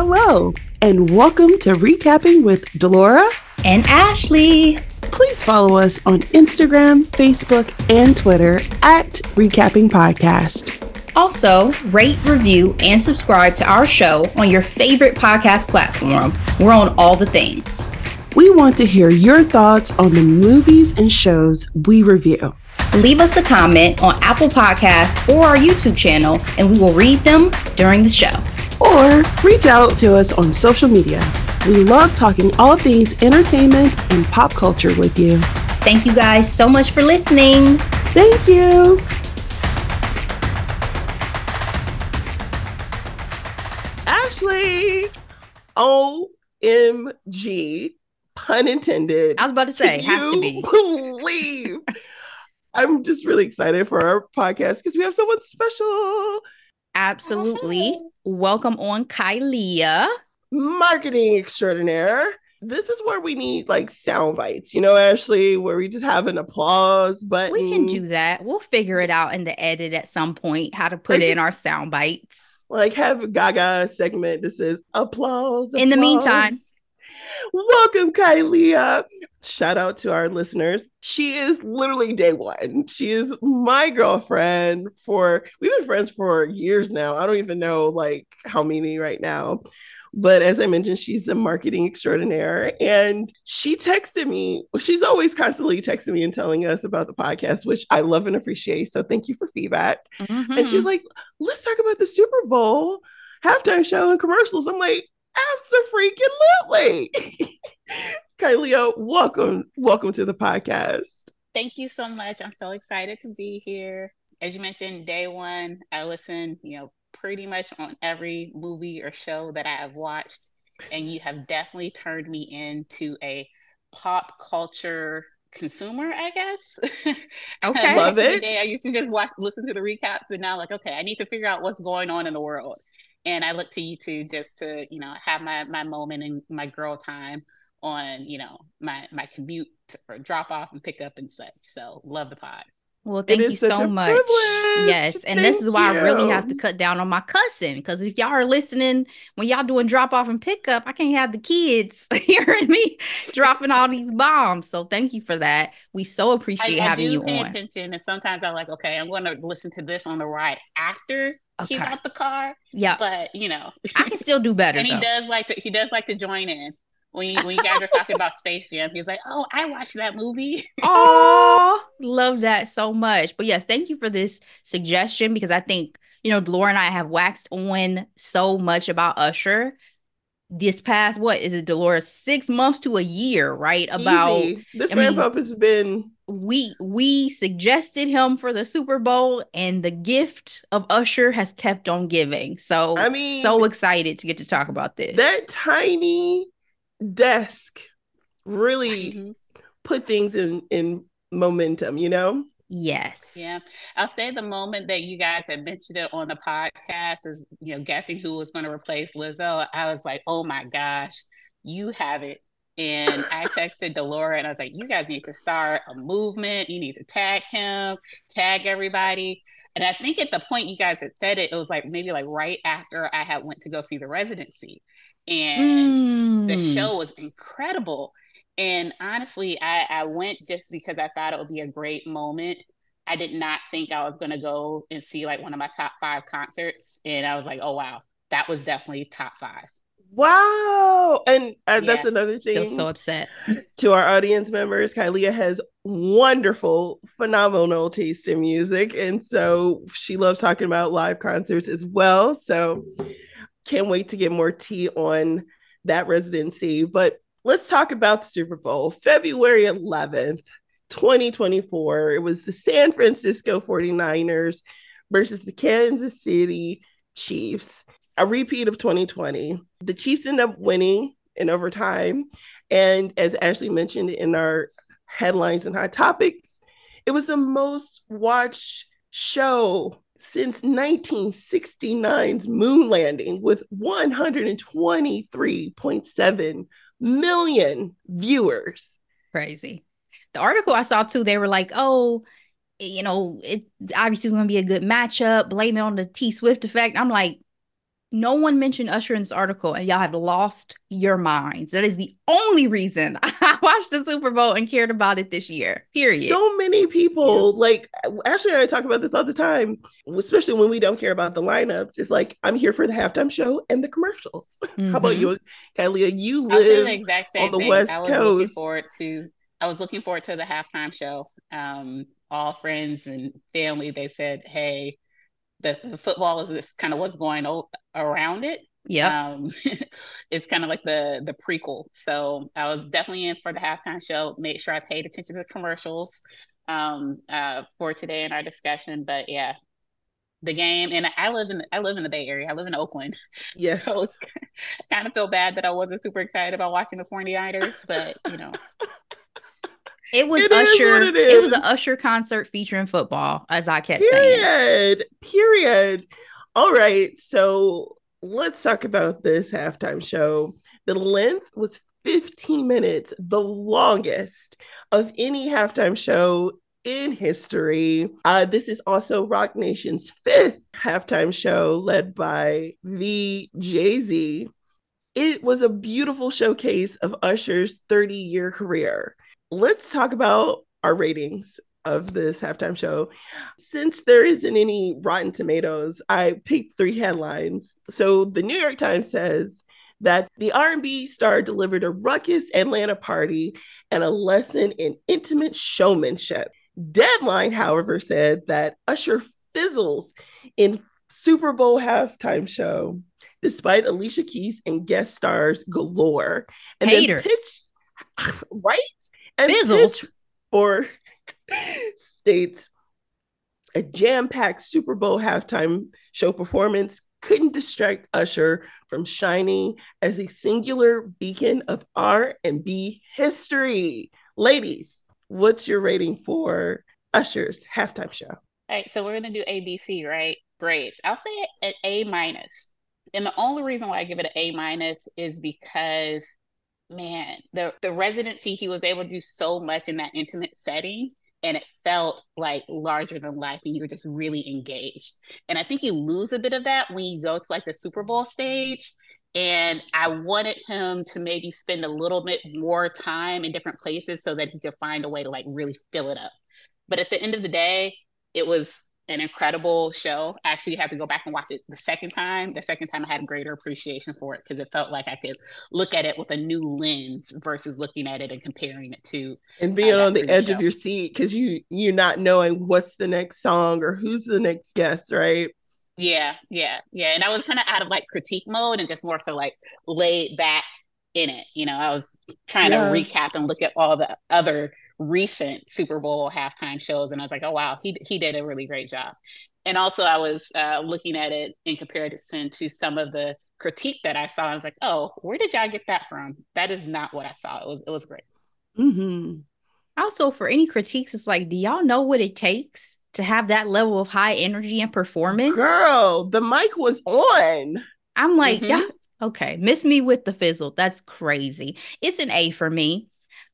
Hello, and welcome to reCappin' with Delora and Ashley. Please follow us on Instagram, Facebook, and Twitter at reCappin' Podcast. Also, rate, review, and subscribe to our show on your favorite podcast platform. We're on all the things. We want to hear your thoughts on the movies and shows we review. Leave us a comment on Apple Podcasts or our YouTube channel, and we will read them during the show. Or reach out to us on social media. We love talking all things entertainment and pop culture with you. Thank you guys so much for listening. Thank you. Ashley, OMG, pun intended. I was about to say, Can has to be. Believe. I'm just really excited for our podcast because we have someone special. Absolutely. Welcome on Kylia. Marketing extraordinaire. This is where we need like sound bites, you know, Ashley, where we just have an applause button. We can do that. We'll figure it out in the edit at some point how to put in our sound bites. like have a Gaga segment that says applause. In the meantime. Welcome Kylia. Shout out to our listeners. She is literally day one. She is my girlfriend for we've been friends for years now. I don't even know like how many right now. But as I mentioned, she's a marketing extraordinaire. And she texted me. She's always constantly texting me and telling us about the podcast, which I love and appreciate. So thank you for feedback. And she was Mhm. like, let's talk about the Super Bowl halftime show and commercials. I'm like, absolutely. Kylie, welcome, welcome to the podcast. Thank you so much. I'm so excited to be here. As you mentioned, day one, I listen, you know, pretty much on every movie or show that I have watched. And you have definitely turned me into a pop culture consumer, I guess. Okay. I love Back in the it. day, I used to just watch, listen to the recaps, but now, like, okay, I need to figure out what's going on in the world. And I look to you two just to, you know, have my my moment and my girl time on, you know, my my commute or drop off and pick up and such. So love the pod. Well, thank you so much. privilege. Yes. And this is why I really have to cut down on my cussing. Because if y'all are listening when y'all doing drop off and pickup, I can't have the kids hearing me dropping all these bombs. So thank you for that. We so I, appreciate I having do you pay on. attention, and sometimes I'm like, okay, I'm going to listen to this on the ride after Okay. out the car. Yeah. But you know, I can still do better and he though. does like to he does like to join in when you, when you guys are talking about Space Jam. He's like, oh, I watched that movie. Oh, love that so much. But yes, thank you for this suggestion because I think, you know, Laura and I have waxed on so much about Usher this past, what is it, Delora, six months to a year, right? About Easy. this I ramp mean- up has been we we suggested him for the Super Bowl and the gift of Usher has kept on giving. So I mean, so excited to get to talk about this. that tiny desk really Mhm. put things in in momentum, you know? Yes. Yeah, I'll say the moment that you guys had mentioned it on the podcast is, you know, guessing who was going to replace Lizzo. I was like, oh my gosh, you have it. And I texted Delora and I was like, you guys need to start a movement. You need to tag him, tag everybody. And I think at the point you guys had said it, it was like maybe like right after I had went to go see the residency. And the Mm. show was incredible. And honestly, I, I went just because I thought it would be a great moment. I did not think I was going to go and see like one of my top five concerts. And I was like, oh, wow, that was definitely top five. Wow. And uh, that's another thing Still so upset. to our audience members. Kylia has wonderful, phenomenal taste in music. And so she loves talking about live concerts as well. So can't wait to get more tea on that residency. But let's talk about the Super Bowl. February 11th, 2024. It was the San Francisco 49ers versus the Kansas City Chiefs, a repeat of 2020. The Chiefs end up winning in overtime. And as Ashley mentioned in our headlines and hot topics, it was the most watched show since 1969's moon landing with 123.7 million viewers. Crazy. The article I saw too, they were like, oh, you know, it obviously going to be a good matchup. Blame it on the T Swift effect. I'm like, no one mentioned Usher in this article, and y'all have lost your minds. That is the only reason I watched the Super Bowl and cared about it this year. Period. So many people, yeah. like Ashley and I talk about this all the time, especially when we don't care about the lineups. It's like I'm here for the halftime show and the commercials. Mm-hmm. How about mm-hmm. you, Kylie? You live the exact same on the thing. West I was Coast. Looking forward to. I was looking forward to the halftime show. Um, all friends and family, they said, "Hey." The, the football is this kind of what's going o- around it. Yeah. Um, it's kind of like the the prequel. So I was definitely in for the halftime show. Made sure I paid attention to the commercials um, uh, for today in our discussion. But yeah, the game, and I live in the, I live in the Bay Area. I live in Oakland. Yes. So it's kind of feel bad that I wasn't super excited about watching the 49ers, but you know. It was it Usher. It, it, was an Usher concert featuring football, as I kept Period. saying. Period. Period. All right. So let's talk about this halftime show. The length was 15 minutes, the longest of any halftime show in history. Uh, this is also Roc Nation's fifth halftime show, led by the Jay Z. It was a beautiful showcase of Usher's 30 year career let's talk about our ratings of this halftime show. Since there isn't any Rotten Tomatoes, I picked three headlines. So the New York Times says that the R&B star delivered a ruckus Atlanta party and a lesson in intimate showmanship. Deadline, however, said that Usher fizzles in Super Bowl halftime show despite Alicia Keys and guest stars galore. And Hater. pitch, right? And Fizzles. Or states a jam-packed Super Bowl halftime show performance couldn't distract Usher from shining as a singular beacon of R&B history. Ladies, what's your rating for Usher's halftime show? All right, so we're gonna do ABC, right? Grades. I'll say an A minus, and the only reason why I give it an A minus is because man, the the residency he was able to do so much in that intimate setting and it felt like larger than life and you were just really engaged. And I think you lose a bit of that when you go to like the Super Bowl stage. And I wanted him to maybe spend a little bit more time in different places so that he could find a way to like really fill it up. But at the end of the day, it was an incredible show. I actually had to go back and watch it the second time. The second time I had greater appreciation for it because it felt like I could look at it with a new lens versus looking at it and comparing it to and being uh, on the edge show. of your seat because you you're not knowing what's the next song or who's the next guest, right? Yeah, yeah, yeah. And I was kind of out of like critique mode and just more so like laid back in it. You know, I was trying yeah. to recap and look at all the other recent Super Bowl halftime shows, and I was like, oh wow, he he did a really great job. And also, I was uh, looking at it in comparison to some of the critique that I saw. I was like, oh, where did y'all get that from? That is not what I saw. It was it was great. Mm-hmm. Also, for any critiques, it's like, do y'all know what it takes to have that level of high energy and performance? Girl, the mic was on. I'm like, mm-hmm. yeah, okay, miss me with the fizzle. That's crazy. It's an A for me.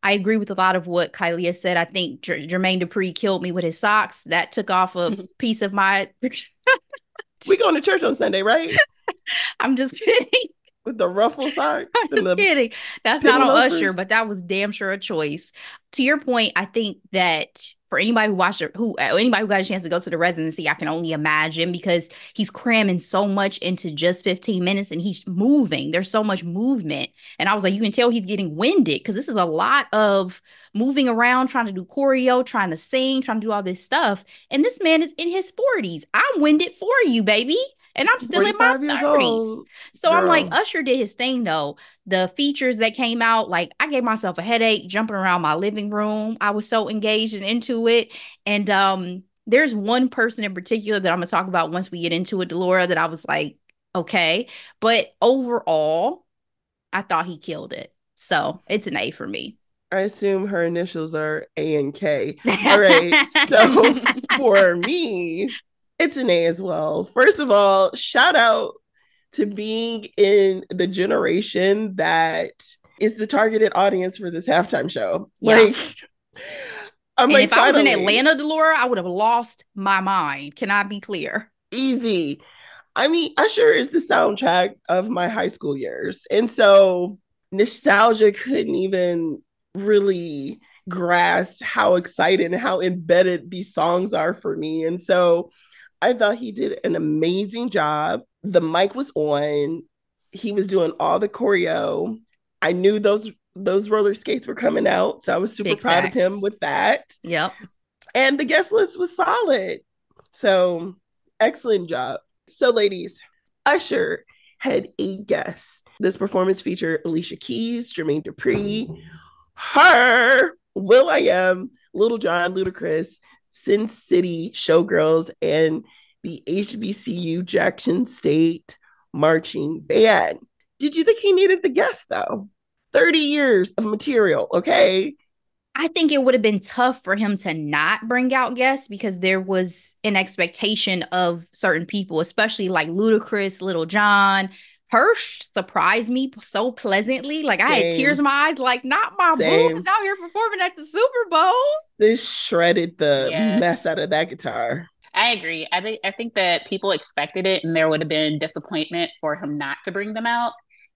I agree with a lot of what Kylie said. I think J- Jermaine Dupri killed me with his socks. That took off a mm-hmm. piece of my. we going to church on Sunday, right? I'm just kidding. With the ruffle socks. I'm just kidding. That's not on loafers. Usher, but that was damn sure a choice. To your point, I think that for anybody who watched it, who uh, anybody who got a chance to go to the residency, I can only imagine because he's cramming so much into just 15 minutes and he's moving. There's so much movement. And I was like, you can tell he's getting winded because this is a lot of moving around, trying to do choreo, trying to sing, trying to do all this stuff. And this man is in his 40s. I'm winded for you, baby and I'm still in my 30s. So Girl. I'm like, Usher did his thing though. The features that came out, like I gave myself a headache jumping around my living room. I was so engaged and into it. And um, there's one person in particular that I'm gonna talk about once we get into it, Delora, that I was like, okay. But overall, I thought he killed it. So it's an A for me. I assume her initials are A and K. All right. so for me, it's an A as well. First of all, shout out to being in the generation that is the targeted audience for this halftime show. Yeah. Like, I'm and like, if I was in Atlanta, Delora, I would have lost my mind. Can I be clear? Easy. I mean, Usher is the soundtrack of my high school years. And so nostalgia couldn't even really grasp how excited and how embedded these songs are for me. And so I thought he did an amazing job. The mic was on. He was doing all the choreo. I knew those those roller skates were coming out, so I was super Big proud facts. of him with that. Yep. And the guest list was solid. So, excellent job. So, ladies, Usher had eight guests. This performance featured Alicia Keys, Jermaine Dupri, H.E.R., will.i.am, Lil Jon, Ludacris, Sin City Showgirls, and the HBCU Jackson State Marching Band. Did you think he needed the guest though? 30 years of material, okay? I think it would have been tough for him to not bring out guests because there was an expectation of certain people, especially like Ludacris, Lil Jon. H.E.R. surprised me so pleasantly. Like Same. I had tears in my eyes, like not my boo is out here performing at the Super Bowl. This shredded the yes. mess out of that guitar. I agree. I think I think that people expected it and there would have been disappointment for him not to bring them out.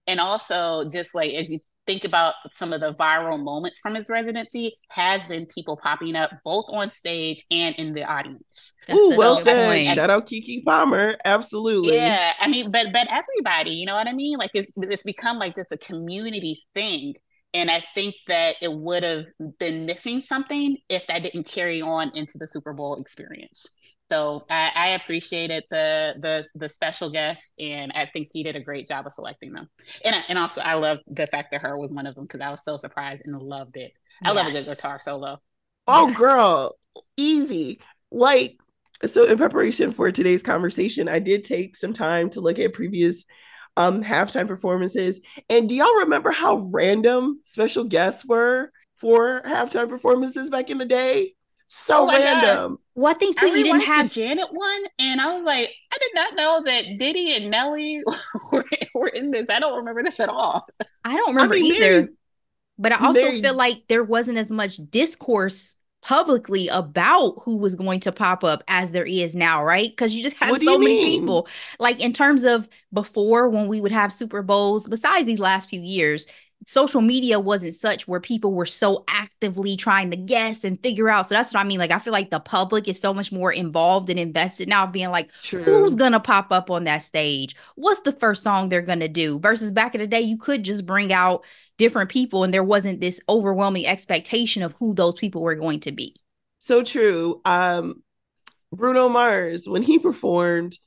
And also just like as you think about some of the viral moments from his residency has been people popping up both on stage and in the audience. Ooh, well said. Shout out Keke Palmer. Absolutely. Yeah. I mean, but but everybody, you know what I mean? Like it's it's become like just a community thing. And I think that it would have been missing something if that didn't carry on into the Super Bowl experience. So I, I, appreciated the the the special guest, and I think he did a great job of selecting them. And and also I love the fact that H.E.R. was one of them because I was so surprised and loved it. I yes. love a good guitar solo. Oh, yes. girl, easy. Like so, in preparation for today's conversation, I did take some time to look at previous um halftime performances. And do y'all remember how random special guests were for halftime performances back in the day? So oh random. Gosh. What thing too? You didn't have Janet one, and I was like, I did not know that Diddy and Nelly were, were in this. I don't remember this at all. I don't remember I mean, either. but I also feel like there wasn't as much discourse publicly about who was going to pop up as there is now, right? Because you just have so many mean? people. Like in terms of before when we would have Super Bowls, besides these last few years, social media wasn't such where people were so actively trying to guess and figure out. So that's what I mean. Like, I feel like the public is so much more involved and invested now, being like, True. who's going to pop up on that stage? What's the first song they're going to do? Versus back in the day, you could just bring out different people and there wasn't this overwhelming expectation of who those people were going to be. So true. Um, Bruno Mars, when he performed,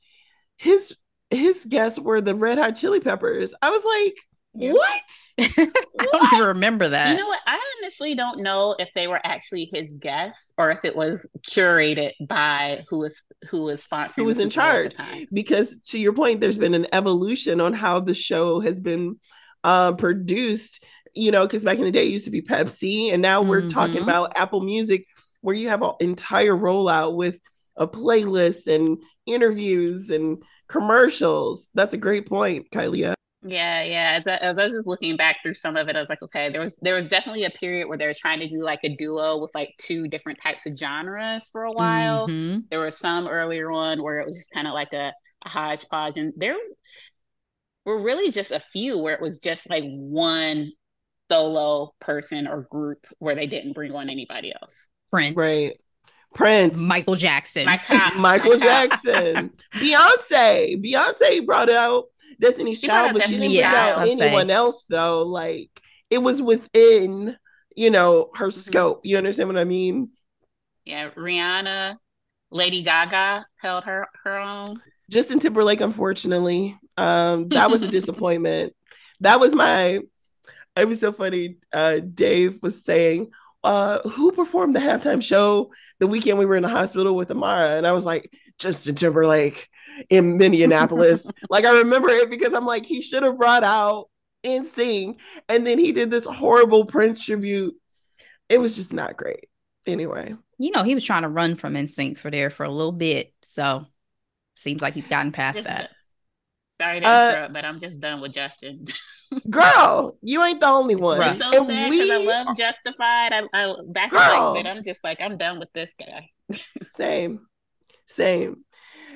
his his guests were the Red Hot Chili Peppers. I was like, what? I don't even remember that. You know what? I honestly don't know if they were actually his guests or if it was curated by who was who was sponsoring. Who was in charge? Because to your point, there's been an evolution on how the show has been uh, produced. You know, because back in the day, it used to be Pepsi, and now we're mm-hmm. talking about Apple Music, where you have an entire rollout with a playlist and interviews and commercials. That's a great point, Kylie. Yeah, yeah. As I, as I was just looking back through some of it, I was like, okay, there was there was definitely a period where they were trying to do like a duo with like two different types of genres for a while. Mm-hmm. There were some earlier on where it was just kind of like a, a hodgepodge, and there were really just a few where it was just like one solo person or group where they didn't bring on anybody else. Prince, right? Prince, Michael Jackson, Michael Jackson, Beyonce. Beyonce brought out Destiny's Child, but she didn't yeah, out anyone say. else though. Like it was within, you know, her mm-hmm. scope. You understand what I mean? Yeah, Rihanna, Lady Gaga held her her own. Justin Timberlake, unfortunately, um, that was a disappointment. That was my. It was so funny. Uh, Dave was saying, uh, "Who performed the halftime show the weekend we were in the hospital with Amara?" And I was like, "Justin Timberlake." In Minneapolis. like I remember it because I'm like, he should have brought out NSYNC. And then he did this horrible Prince tribute. It was just not great. Anyway. You know, he was trying to run from NSYNC for there for a little bit. So seems like he's gotten past just, that. Sorry to uh, interrupt, but I'm just done with Justin. girl, you ain't the only one. It's so and sad because I love Justified. I, I back girl, like, but I'm just like I'm done with this guy. same, same.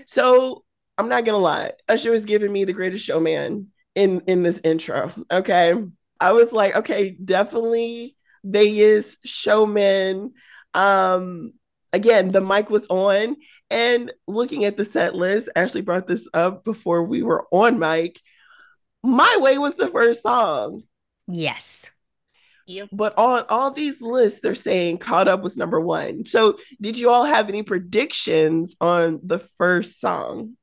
So I'm not gonna lie, Usher was giving me the greatest showman in in this intro. Okay. I was like, okay, definitely Vegas showman. Um, again, the mic was on, and looking at the set list, Ashley brought this up before we were on mic. My Way was the first song. Yes. Yep. But on all these lists, they're saying Caught Up was number one. So, did you all have any predictions on the first song?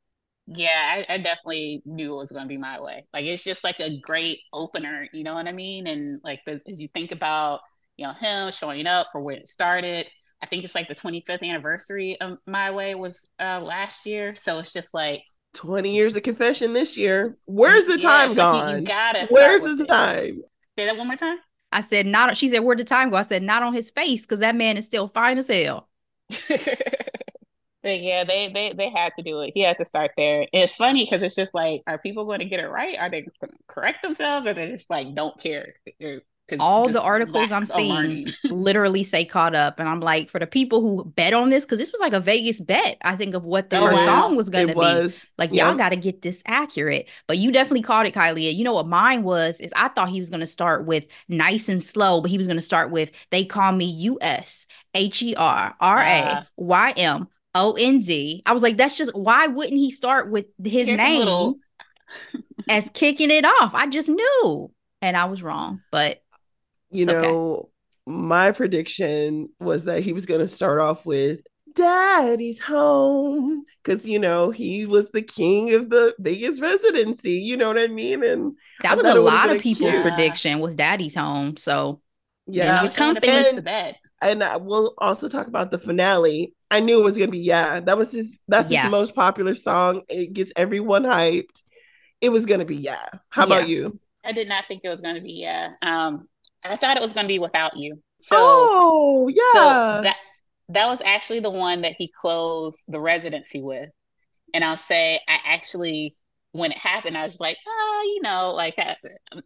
Yeah, I, I definitely knew it was going to be my way. Like, it's just like a great opener, you know what I mean? And like, as you think about, you know, him showing up for where it started, I think it's like the 25th anniversary of My Way was uh, last year. So it's just like 20 years of confession this year. Where's the yeah, time so gone? You, you gotta. Where's the it. time? Say that one more time. I said not. She said, "Where'd the time go?" I said, "Not on his face, because that man is still fine as hell." But yeah, they they they had to do it. He had to start there. And it's funny because it's just like, are people going to get it right? Are they going to correct themselves, or they just like don't care? They're- All the articles I'm seeing literally say caught up, and I'm like, for the people who bet on this, because this was like a Vegas bet. I think of what the first wow. song was going to It be. was. Like Yep. y'all got to get this accurate. But you definitely called it, Kylie. You know what mine was? Is I thought he was going to start with nice and slow, but he was going to start with they call me U S H E R R A Ah. Y M O N D. I was like, that's just why wouldn't he start with his Here's name little- as kicking it off? I just knew, and I was wrong. But you It's okay. know, my prediction was that he was going to start off with Daddy's home because you know he was the king of the Vegas residency. You know what I mean? And that was a lot of people's cute. prediction was Daddy's home. So yeah, your Which the company- things to bed. And I will also talk about the finale. I knew it was going to be yeah. That was just that's Yeah. his most popular song. It gets everyone hyped. It was going to be yeah. How about you? I did not think it was going to be. Yeah. Um, I thought it was going to be without you. So. oh So yeah. that that was actually the one that he closed the residency with. And I'll say I actually when it happened, I was like, oh, you know, like uh,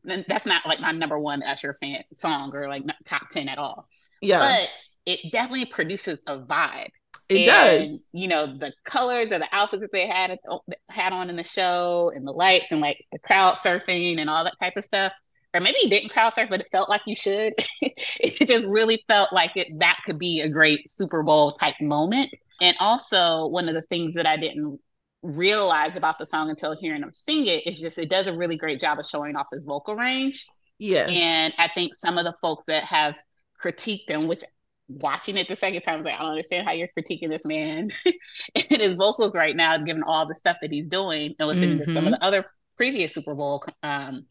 that, that's not like my number one Usher fan song or like top 10 at all. yeah, But it definitely produces a vibe. it and, does. You know, the colors of the outfits that they had uh, had on in the show and the lights and like the crowd surfing and all that type of stuff. Or maybe you didn't crowd surf, but it felt like you should. it just really felt like it that could be a great Super Bowl type moment. And also one of the things that I didn't realize about the song until hearing him sing it is just it does a really great job of showing off his vocal range. Yeah. And I think some of the folks that have critiqued him, which watching it the second time, I was like, I don't understand how you're critiquing this man and his vocals right now, given all the stuff that he's doing and listening to some of the other previous Super Bowl um,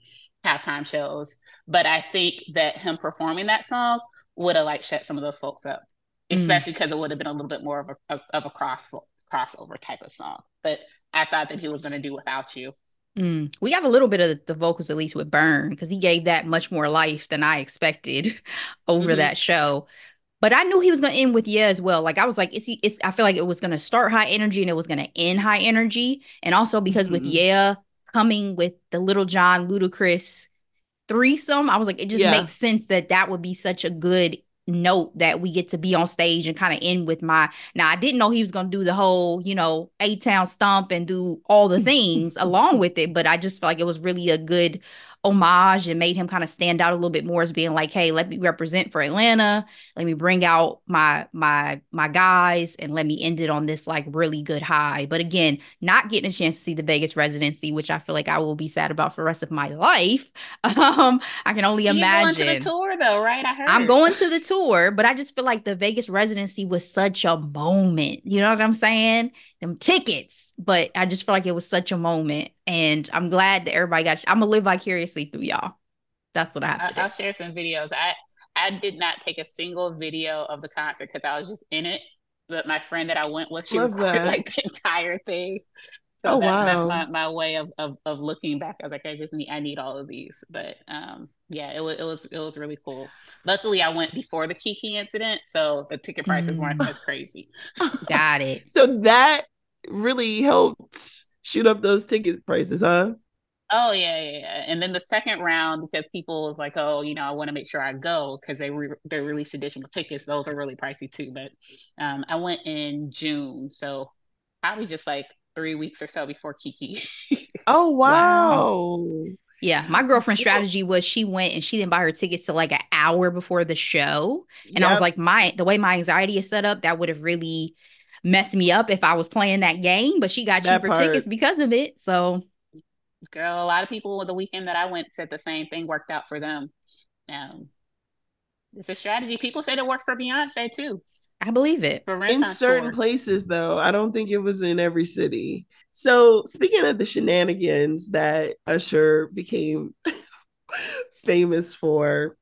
halftime shows. But I think that him performing that song would have like shut some of those folks up, Mm. especially because it would have been a little bit more of a of, of a cross crossover type of song. But I thought that he was going to do without you. Mm. We got a little bit of the vocals, at least with Burn, because he gave that much more life than I expected over Mhm. that show. But I knew he was going to end with yeah as well. Like I was like, is he? It's. I feel like it was going to start high energy and it was going to end high energy, and also because with Mhm. yeah coming with the Lil Jon Ludacris threesome, I was like, it just Yeah. makes sense that that would be such a good note that we get to be on stage and kind of end with my now I didn't know he was gonna do the whole, you know, A Town stomp and do all the things along with it, but I just felt like it was really a good homage and made him kind of stand out a little bit more as being like, hey, let me represent for Atlanta. Let me bring out my my my guys and let me end it on this like really good high. But again, not getting a chance to see the Vegas residency, which I feel like I will be sad about for the rest of my life. Um, I can only You're imagine. going to the tour though, right? I heard. I'm going to the tour, but I just feel like the Vegas residency was such a moment. You know what I'm saying? Them tickets, but I just feel like it was such a moment, and I'm glad that everybody got. I'm gonna live vicariously through y'all. That's what I have I, to I'll share some videos. I I did not take a single video of the concert because I was just in it. But my friend that I went with, she Love recorded like the entire thing. So Oh, that, wow. that's my, my way of, of of looking back. I was like, I just need I need all of these. But um yeah, it was it was it was really cool. Luckily I went before the Keke incident, so the ticket prices weren't Mm. as crazy. Got it. So that really helped shoot up those ticket prices, huh? Oh yeah, yeah, yeah. And then the second round, because people was like, oh, you know, I want to make sure I go because they re- they released additional tickets. Those are really pricey too. But um, I went in June, so probably just like three weeks or so before Keke. oh wow. wow. Yeah, my girlfriend's strategy was she went and she didn't buy her tickets till like an hour before the show. And yep. I was like, my the way my anxiety is set up, that would have really messed me up if I was playing that game. But she got that cheaper part. tickets because of it. So girl, a lot of people with the weekend that I went said the same thing worked out for them. Um it's a strategy. People said it worked for Beyonce too. I believe it. In certain tour. places, though, I don't think it was in every city. So, speaking of the shenanigans that Usher became famous for,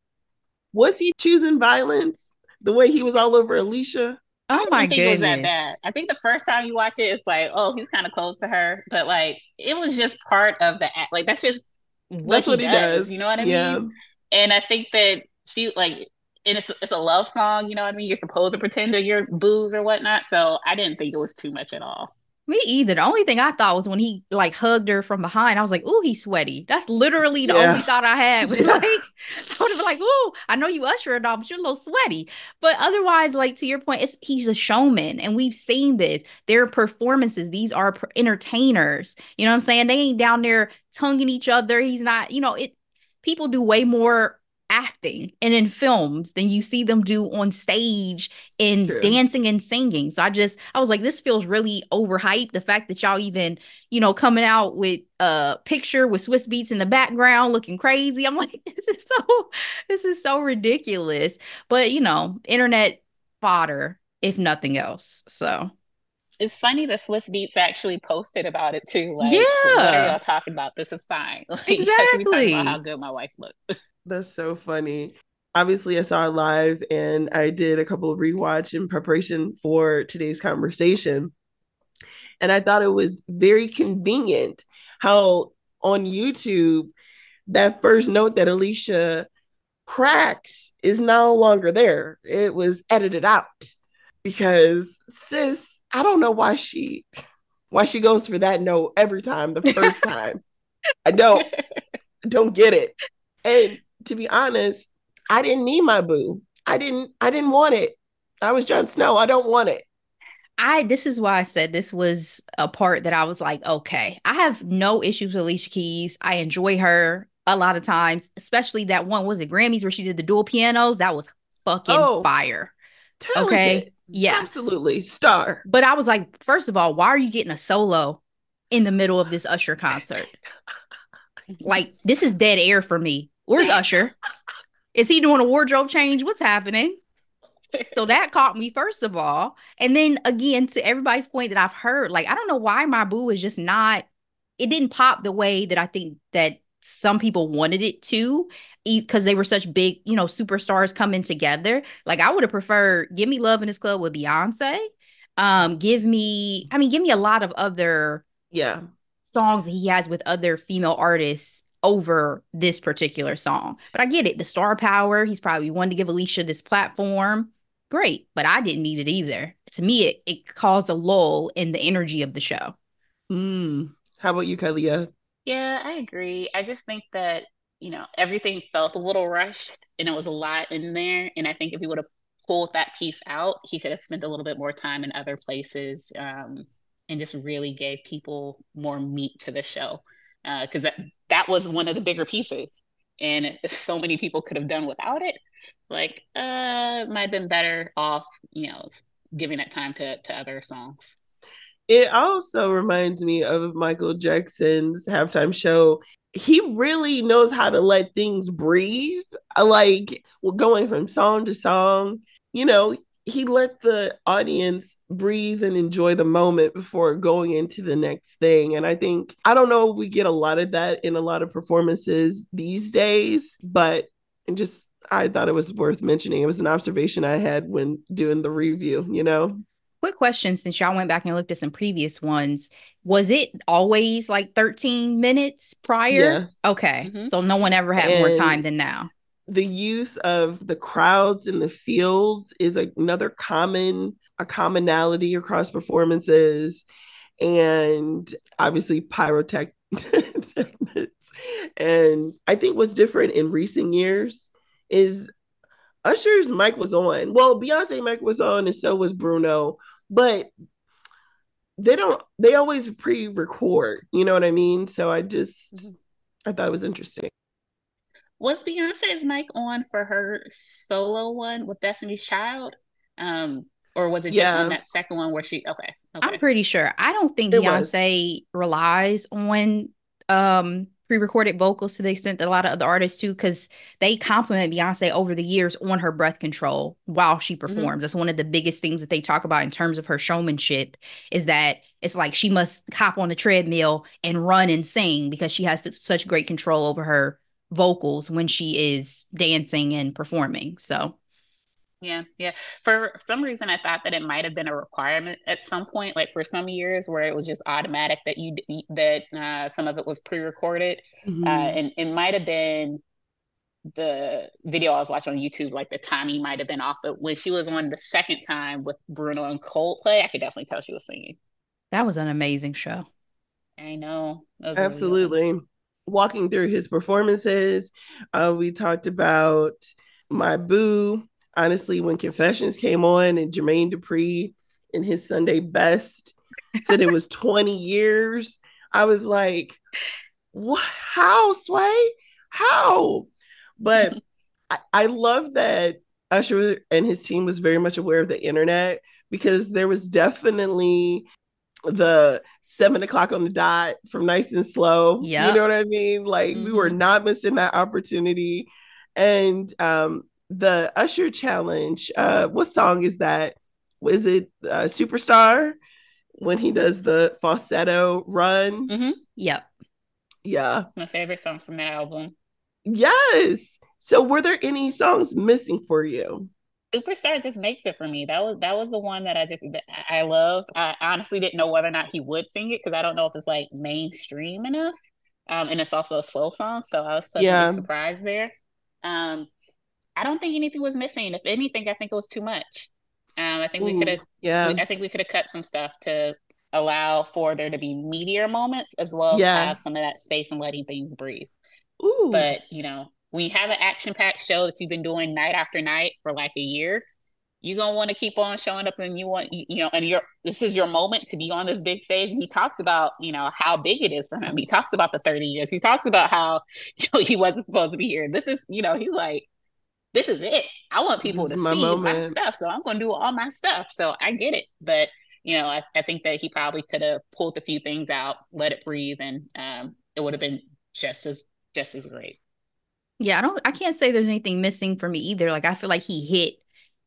was he choosing violence the way he was all over Alicia? Oh my goodness! It was that bad. I think the first time you watch it, it's like, oh, he's kind of close to her, but like it was just part of the act. Like that's just what that's he what he does. does. You know what I yeah. mean? And I think that she like and it's it's a love song, you know what I mean? You're supposed to pretend that you're booze or whatnot. So I didn't think it was too much at all. Me either. The only thing I thought was when he like hugged her from behind. I was like, "Ooh, he's sweaty." That's literally the yeah. only thought I had. Was yeah. like, I would have been like, "Ooh, I know you usher and all, but you're a little sweaty." But otherwise, like to your point, it's he's a showman, and we've seen this. Their performances. These are entertainers. You know what I'm saying? They ain't down there tonguing each other. He's not. You know, it. People do way more acting and in films than you see them do on stage in True. dancing and singing. So I just I was like, this feels really overhyped. The fact that y'all even, you know, coming out with a picture with Swizz Beatz in the background looking crazy. I'm like, this is so this is so ridiculous. But you know, internet fodder, if nothing else. So it's funny the Swizz Beatz actually posted about it too. Like, yeah, what are y'all talking about? This is fine. Like, exactly. about how good my wife looks. That's so funny. Obviously, I saw it live and I did a couple of rewatch in preparation for today's conversation. And I thought it was very convenient how on YouTube, that first note that Alicia cracked is no longer there. It was edited out because sis, I don't know why she why she goes for that note every time the first time. I don't don't get it. And to be honest, I didn't need my boo. I didn't I didn't want it. I was Jon Snow. I don't want it. I this is why I said this was a part that I was like, okay, I have no issues with Alicia Keys. I enjoy her a lot of times, especially that one was it Grammys where she did the dual pianos. That was fucking oh, fire. Talented. Okay. Yeah. Absolutely. Star. But I was like, first of all, why are you getting a solo in the middle of this Usher concert? like, this is dead air for me. Where's Usher? Is he doing a wardrobe change? What's happening? So that caught me first of all. And then again, to everybody's point that I've heard, like I don't know why my boo is just not it didn't pop the way that I think that some people wanted it to because they were such big, you know, superstars coming together. Like I would have preferred Give Me Love in This Club with Beyonce. Um, give me, I mean, give me a lot of other yeah songs that he has with other female artists over this particular song. But I get it. The star power, he's probably wanted to give Alicia this platform. Great. But I didn't need it either. To me, it, it caused a lull in the energy of the show. Mm. How about you, Kylia? Yeah, I agree. I just think that, you know, everything felt a little rushed and it was a lot in there. And I think if he would have pulled that piece out, he could have spent a little bit more time in other places um, and just really gave people more meat to the show because uh, that that was one of the bigger pieces, and so many people could have done without it. Like, uh, might have been better off, you know, giving that time to to other songs. It also reminds me of Michael Jackson's halftime show. He really knows how to let things breathe. Uh, like going from song to song, you know, he let the audience breathe and enjoy the moment before going into the next thing. And I think, I don't know we get a lot of that in a lot of performances these days, but just, I thought it was worth mentioning. It was an observation I had when doing the review, you know? Quick question since y'all went back and looked at some previous ones, was it always like 13 minutes prior? Yes. Okay. Mm-hmm. So no one ever had and, more time than now the use of the crowds in the fields is another common a commonality across performances and obviously pyrotech and i think what's different in recent years is usher's mic was on well beyonce mic was on and so was bruno but they don't they always pre-record, you know what I mean? So I just mm-hmm. I thought it was interesting. Was Beyonce's mic on for her solo one with Destiny's Child? Um, or was it just yeah. on that second one where she okay, okay. I'm pretty sure. I don't think it Beyonce was. relies on um pre-recorded vocals to the extent that a lot of other artists do because they compliment beyonce over the years on her breath control while she mm-hmm. performs mm-hmm. that's one of the biggest things that they talk about in terms of her showmanship is that it's like she must hop on the treadmill and run and sing because she has such great control over her vocals when she is dancing and performing so yeah, yeah. For some reason, I thought that it might have been a requirement at some point, like for some years where it was just automatic that you that uh, some of it was pre-recorded, uh, mm-hmm. uh, and it might have been the video I was watching on YouTube, like the timing might have been off. But when she was on the second time with Bruno and Coldplay, I could definitely tell she was singing. That was an amazing show. I know. Absolutely. Really Walking through his performances, uh, we talked about my boo honestly, when Confessions came on and Jermaine Dupri in his Sunday best said it was 20 years, I was like, what? How, Sway? How? But I, I love that Usher and his team was very much aware of the internet because there was definitely the seven o'clock on the dot from nice and slow. Yeah. You know what I mean? Like mm-hmm. we were mm-hmm. not missing that opportunity. And um, the Usher challenge. Uh, what song is that? Was it uh, Superstar when he does the falsetto run? Mm-hmm. Yep. Yeah. My favorite song from that album. Yes. So, were there any songs missing for you? Superstar just makes it for me. That was that was the one that I just I love. I honestly didn't know whether or not he would sing it because I don't know if it's like mainstream enough. Um, and it's also a slow song, so I was pleasantly yeah. surprised there. Um, I don't think anything was missing. If anything, I think it was too much. Um, I think Ooh, we could have. Yeah. I think we could have cut some stuff to allow for there to be meteor moments as well yeah. as have some of that space and letting things breathe. Ooh. But you know, when you have an action-packed show that you've been doing night after night for like a year, you're gonna want to keep on showing up, and you want you know, and your this is your moment to be on this big stage. And he talks about you know how big it is for him. He talks about the 30 years. He talks about how you know he wasn't supposed to be here. This is you know he's like this is it. I want people to my see moment. my stuff. So I'm going to do all my stuff. So I get it. But, you know, I, I think that he probably could have pulled a few things out, let it breathe, and um, it would have been just as just as great. Yeah, I don't I can't say there's anything missing for me either. Like I feel like he hit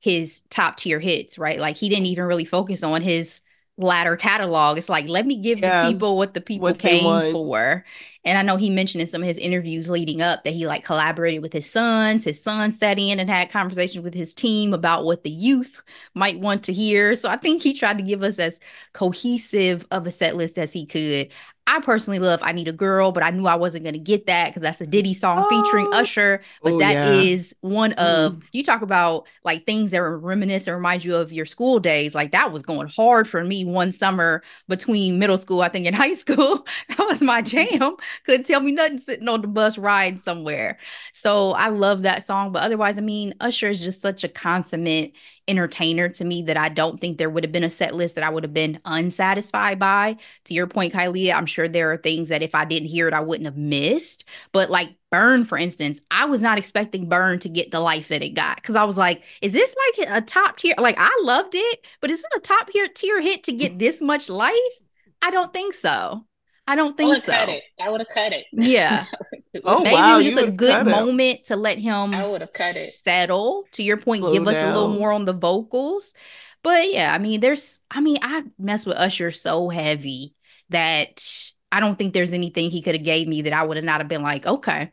his top tier hits, right? Like he didn't even really focus on his ladder catalog. It's like, let me give yeah, the people what the people what came for. And I know he mentioned in some of his interviews leading up that he like collaborated with his sons. His son sat in and had conversations with his team about what the youth might want to hear. So I think he tried to give us as cohesive of a set list as he could. I personally love I Need a Girl, but I knew I wasn't going to get that because that's a Diddy song oh. featuring Usher. But oh, that yeah. is one of, mm. you talk about like things that reminisce and remind you of your school days. Like that was going hard for me one summer between middle school, I think, and high school. that was my jam. Couldn't tell me nothing sitting on the bus riding somewhere. So I love that song. But otherwise, I mean, Usher is just such a consummate entertainer to me that I don't think there would have been a set list that I would have been unsatisfied by. To your point, Kylie, I'm sure there are things that if I didn't hear it, I wouldn't have missed. But like Burn, for instance, I was not expecting Burn to get the life that it got because I was like, is this like a top tier? Like I loved it, but is it a top tier tier hit to get this much life? I don't think so. I don't think I so. Cut it. I would have cut it. Yeah. oh, Maybe wow, it was just a good moment to let him I would have cut it. settle. To your point, Slow give down. us a little more on the vocals. But yeah, I mean, there's I mean, I mess with Usher so heavy that I don't think there's anything he could have gave me that I would have not have been like, okay,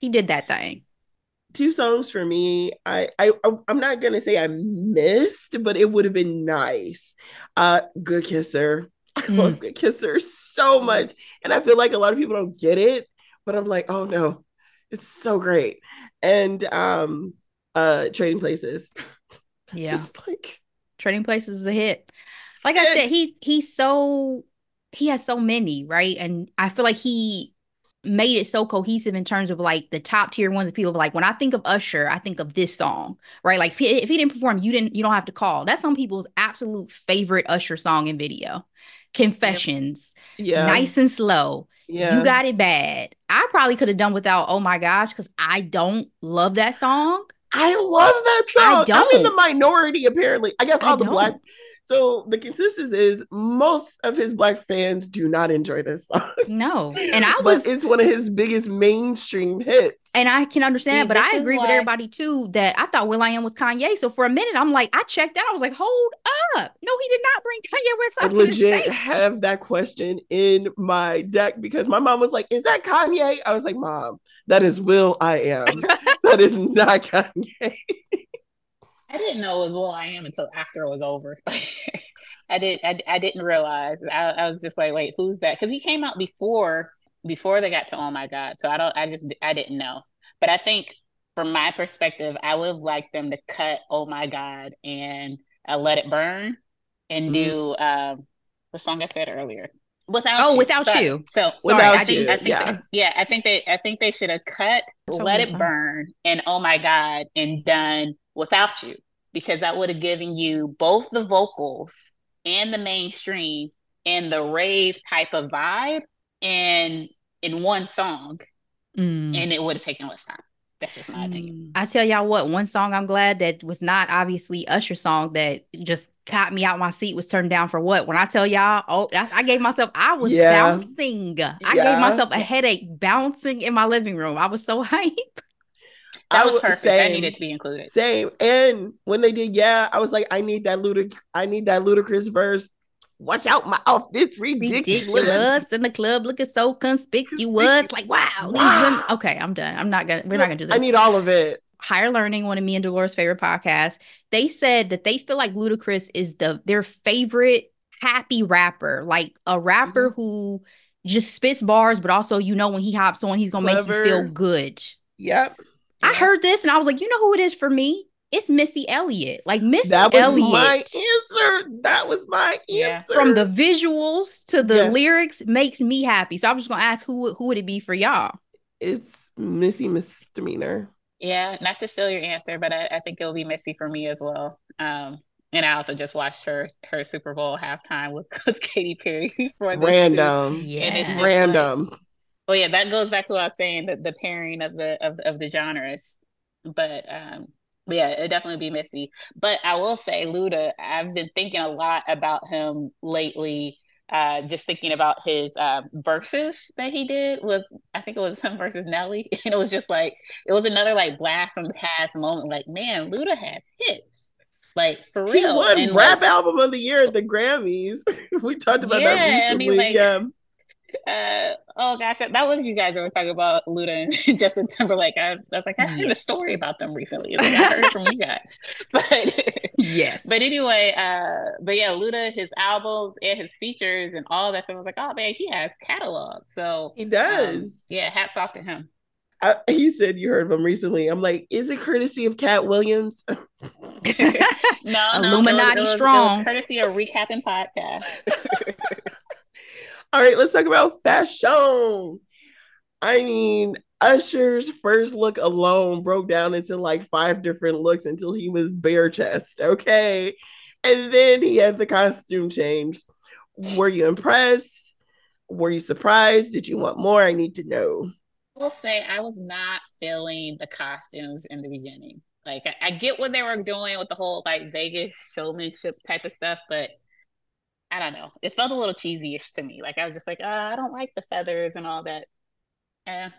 he did that thing. Two songs for me. I I I'm not gonna say I missed, but it would have been nice. Uh Good Kisser I mm. love Good Kisser so much. And I feel like a lot of people don't get it, but I'm like, oh no, it's so great. And um uh Trading Places. Yeah. Just like Trading Places is a hit. Like I said, he's he's so he has so many, right? And I feel like he made it so cohesive in terms of like the top tier ones that people like when i think of usher i think of this song right like if he, if he, didn't perform you didn't you don't have to call that's some people's absolute favorite usher song and video Confessions, Yeah. Nice and Slow, Yeah. You Got It Bad. I probably could have done without Oh My Gosh because I don't love that song. I love that I song. I'm in the minority, apparently. I guess I all the black. Don't. So the consensus is most of his black fans do not enjoy this song. No. And I But was it's one of his biggest mainstream hits. And I can understand See, that, but I is agree with everybody too that I thought will.i.am was Kanye. So for a minute, I'm like, I checked out. I was like, hold up. No, he did not bring Kanye West I up to the legit have that question in my deck because my mom was like, Is that Kanye? I was like, Mom, that is will.i.am. that is not Kanye. I didn't know as well I Am until after it was over. I did. I, I didn't realize. I, I was just like, wait, who's that? Because he came out before before they got to Oh My God. So I don't. I just I didn't know. But I think from my perspective, I would have liked them to cut Oh My God and uh, Let It Burn and Mhm. do um, the song I said earlier. Without Oh, you. Without Sorry. You. So Sorry, Without I you, I think yeah. yeah, I think they I think they should have cut Let It. Burn and Oh My God and done Without You because that would have given you both the vocals and the mainstream and the rave type of vibe and in one song Mm. and it would have taken less time. That's just my opinion. I tell y'all what, one song I'm glad that was not obviously usher song that just got me out my seat was turned down for what? When I tell y'all, oh, that's I gave myself, I was Yeah. bouncing. I Yeah. gave myself a headache bouncing in my living room. I was so hype. That I was w- perfect. That needed to be included. Same. And when they did, yeah, I was like, I need that ludic I need that Ludacris verse. Watch out, my outfit's ridiculous. ridiculous in the club looking so conspicuous. Like, wow, these Wow. Okay, I'm done. I'm not gonna. We're not gonna do this. I need all of it. Higher Learning, one of me and Dolores' favorite podcasts. They said that they feel like Ludacris is the their favorite happy rapper, like a rapper Mm-hmm. who just spits bars, but also you know when he hops on, he's gonna make you feel good. Yep. I heard this and I was like, you know who it is for me? It's Missy Elliott. Like Missy That was Elliott. my answer. That was my Yeah. answer. from the visuals to the Yes. lyrics makes me happy. So I'm just gonna ask who who would it be for y'all? it's Missy Misdemeanor. Yeah, not to steal your answer, but I, I think it'll be Missy for me as well. Um, and I also just watched her her Super Bowl halftime with, with Katy Perry before this. Random. it's Yeah. just- Random. Well, yeah, that goes back to what I was saying, the, the pairing of the of, of the genres. But um yeah, it'd definitely be Missy. But I will say Luda, I've been thinking a lot about him lately. Uh just thinking about his uh, verses that he did with I think it was him versus Nelly. And it was just like it was another like blast from the past moment. Like, man, Luda has hits. Like for real. He won And, rap like, album of the year at the Grammys. we talked about Yeah, that I recently. mean, like- yeah. Uh, oh gosh, that, was you guys that were talking about Luda and Justin Timberlake. I, I was like, I heard a story about them recently. Like, I heard it from you guys, but Yes. but anyway, uh, but yeah, Luda, his albums and his features and all that stuff. I was like, oh man, he has catalog. So He um, does. yeah, hats off to him. I, you said you heard of him recently. I'm like, is it courtesy of Katt Williams? no, no, Illuminati it was, it was, It strong. was courtesy of reCappin' podcast. All right, let's talk about fashion. I mean, Usher's first look alone broke down into like five different looks until he was bare chest. Okay. And then he had the costume change. Were you impressed? Were you surprised? Did you want more? I need to know. I will say I was not feeling the costumes in the beginning. Like I, I get what they were doing with the whole like Vegas showmanship type of stuff, but I don't know. It felt a little cheesy-ish to me. Like I was just like, uh, I don't like the feathers and all that. Eh,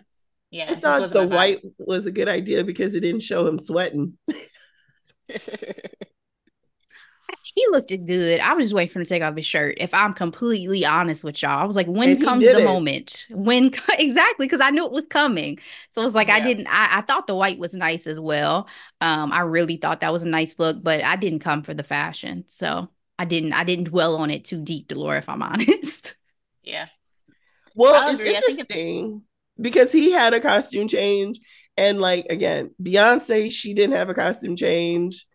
yeah, I thought the my vibe. white was a good idea because it didn't show him sweating. he looked good. I was just waiting for him to take off his shirt. If I'm completely honest with y'all, I was like, when And comes the it. moment? When exactly? Because I knew it was coming. So it's like I didn't. I, I thought the white was nice as well. Um, I really thought that was a nice look, but I didn't come for the fashion. So I didn't. I didn't dwell on it too deep, Delora. If I'm honest. Yeah. Well, it's agree. I think it's- interesting because he had a costume change, and like again, Beyonce, she didn't have a costume change.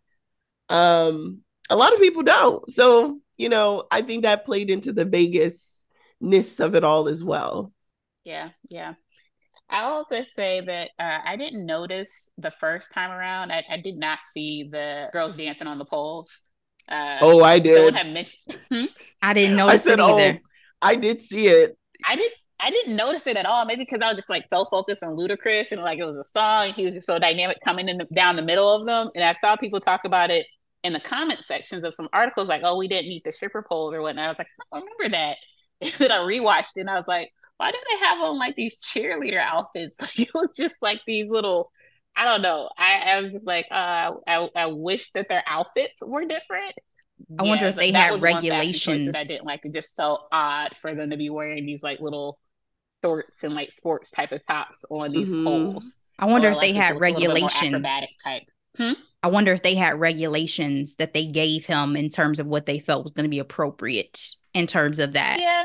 Um, a lot of people don't. So you know, I think that played into the Vegas-ness of it all as well. Yeah, yeah. I'll also say that uh, I didn't notice the first time around. I, I did not see the girls dancing on the poles. Uh, oh, I did. Someone had mentioned. Hmm? I didn't notice I said, it either. Oh, I did see it. I did. I didn't notice it at all. Maybe because I was just like so focused on Ludacris and like it was a song. He was just so dynamic coming in the, down the middle of them, and I saw people talk about it in the comment sections of some articles like, "Oh, we didn't need the stripper pole or whatnot." I was like, I don't remember that. And then I rewatched it and I was like, why do they have on like these cheerleader outfits? Like it was just like these little, I don't know. I, I was like, uh, I, I wish that their outfits were different. I yeah, wonder if they had regulations. That I didn't like. It just felt odd for them to be wearing these like little shorts and like sports type of tops on these mm-hmm. poles. I wonder or, if like, they had regulations. type. Hmm? I wonder if they had regulations that they gave him in terms of what they felt was going to be appropriate in terms of that. Yeah.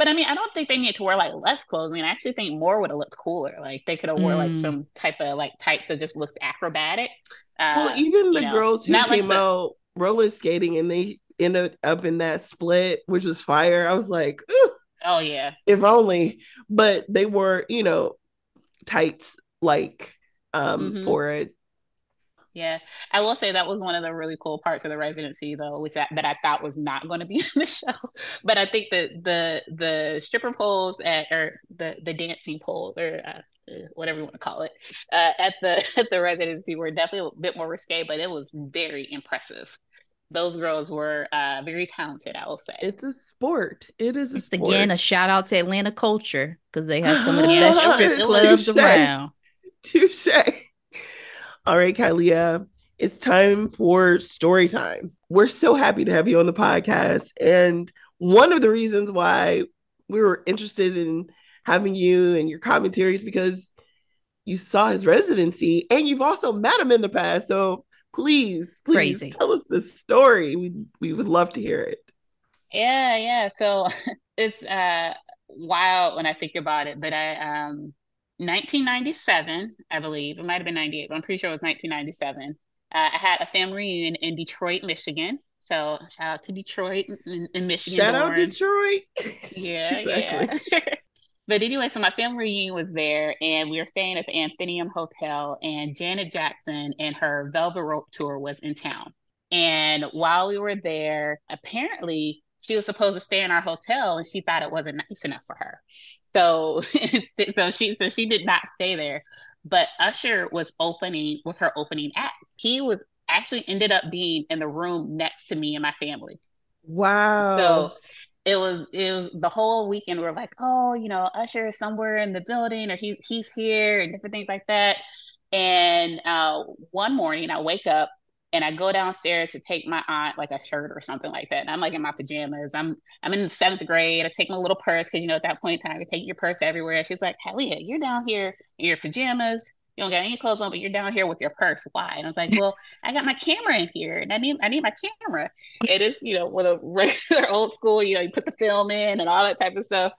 But I mean, I don't think they need to wear like less clothes. I mean, I actually think more would have looked cooler. Like they could have mm. wore like some type of like tights that just looked acrobatic. Uh, well, even the know, girls who came like out roller skating and they ended up in that split, which was fire. I was like, oh yeah, if only. But they were, you know, tights like um mm-hmm. for it yeah, I will say that was one of the really cool parts of the residency, though, which I, that I thought was not going to be in the show. But I think that the the stripper poles at or the the dancing pole or uh, whatever you want to call it uh, at the at the residency were definitely a bit more risque, but it was very impressive. Those girls were uh, very talented, I will say. It's a sport. It is a it's sport. again a shout out to Atlanta culture because they have some of the best strip clubs around. Touche. All right, Kylia, it's time for story time. We're so happy to have you on the podcast. And one of the reasons why we were interested in having you and your commentaries because you saw his residency and you've also met him in the past. So please, please Crazy. tell us the story. We we would love to hear it. Yeah, yeah. So it's uh wild when I think about it, but I um 1997, I believe. It might have been 98, but I'm pretty sure it was 1997. Uh, I had a family reunion in Detroit, Michigan. So shout out to Detroit and, Michigan. Shout out Detroit. Yeah, yeah. but anyway, so my family reunion was there, and we were staying at the Atheneum Hotel, and Janet Jackson and her Velvet Rope tour was in town. And while we were there, apparently she was supposed to stay in our hotel, and she thought it wasn't nice enough for her. So so she so she did not stay there. But Usher was opening was her opening act. He was actually ended up being in the room next to me and my family. Wow. So it was it was the whole weekend we are like, oh, you know, Usher is somewhere in the building or he he's here and different things like that. And uh, one morning I wake up and I go downstairs to take my aunt like a shirt or something like that. And I'm like in my pajamas. I'm I'm in the seventh grade. I take my little purse because you know at that point in time you take your purse everywhere. She's like, Talia, you're down here in your pajamas. You don't got any clothes on, but you're down here with your purse. Why? And I was like, well, I got my camera in here, and I need I need my camera. It is you know with a regular old school, you know, you put the film in and all that type of stuff.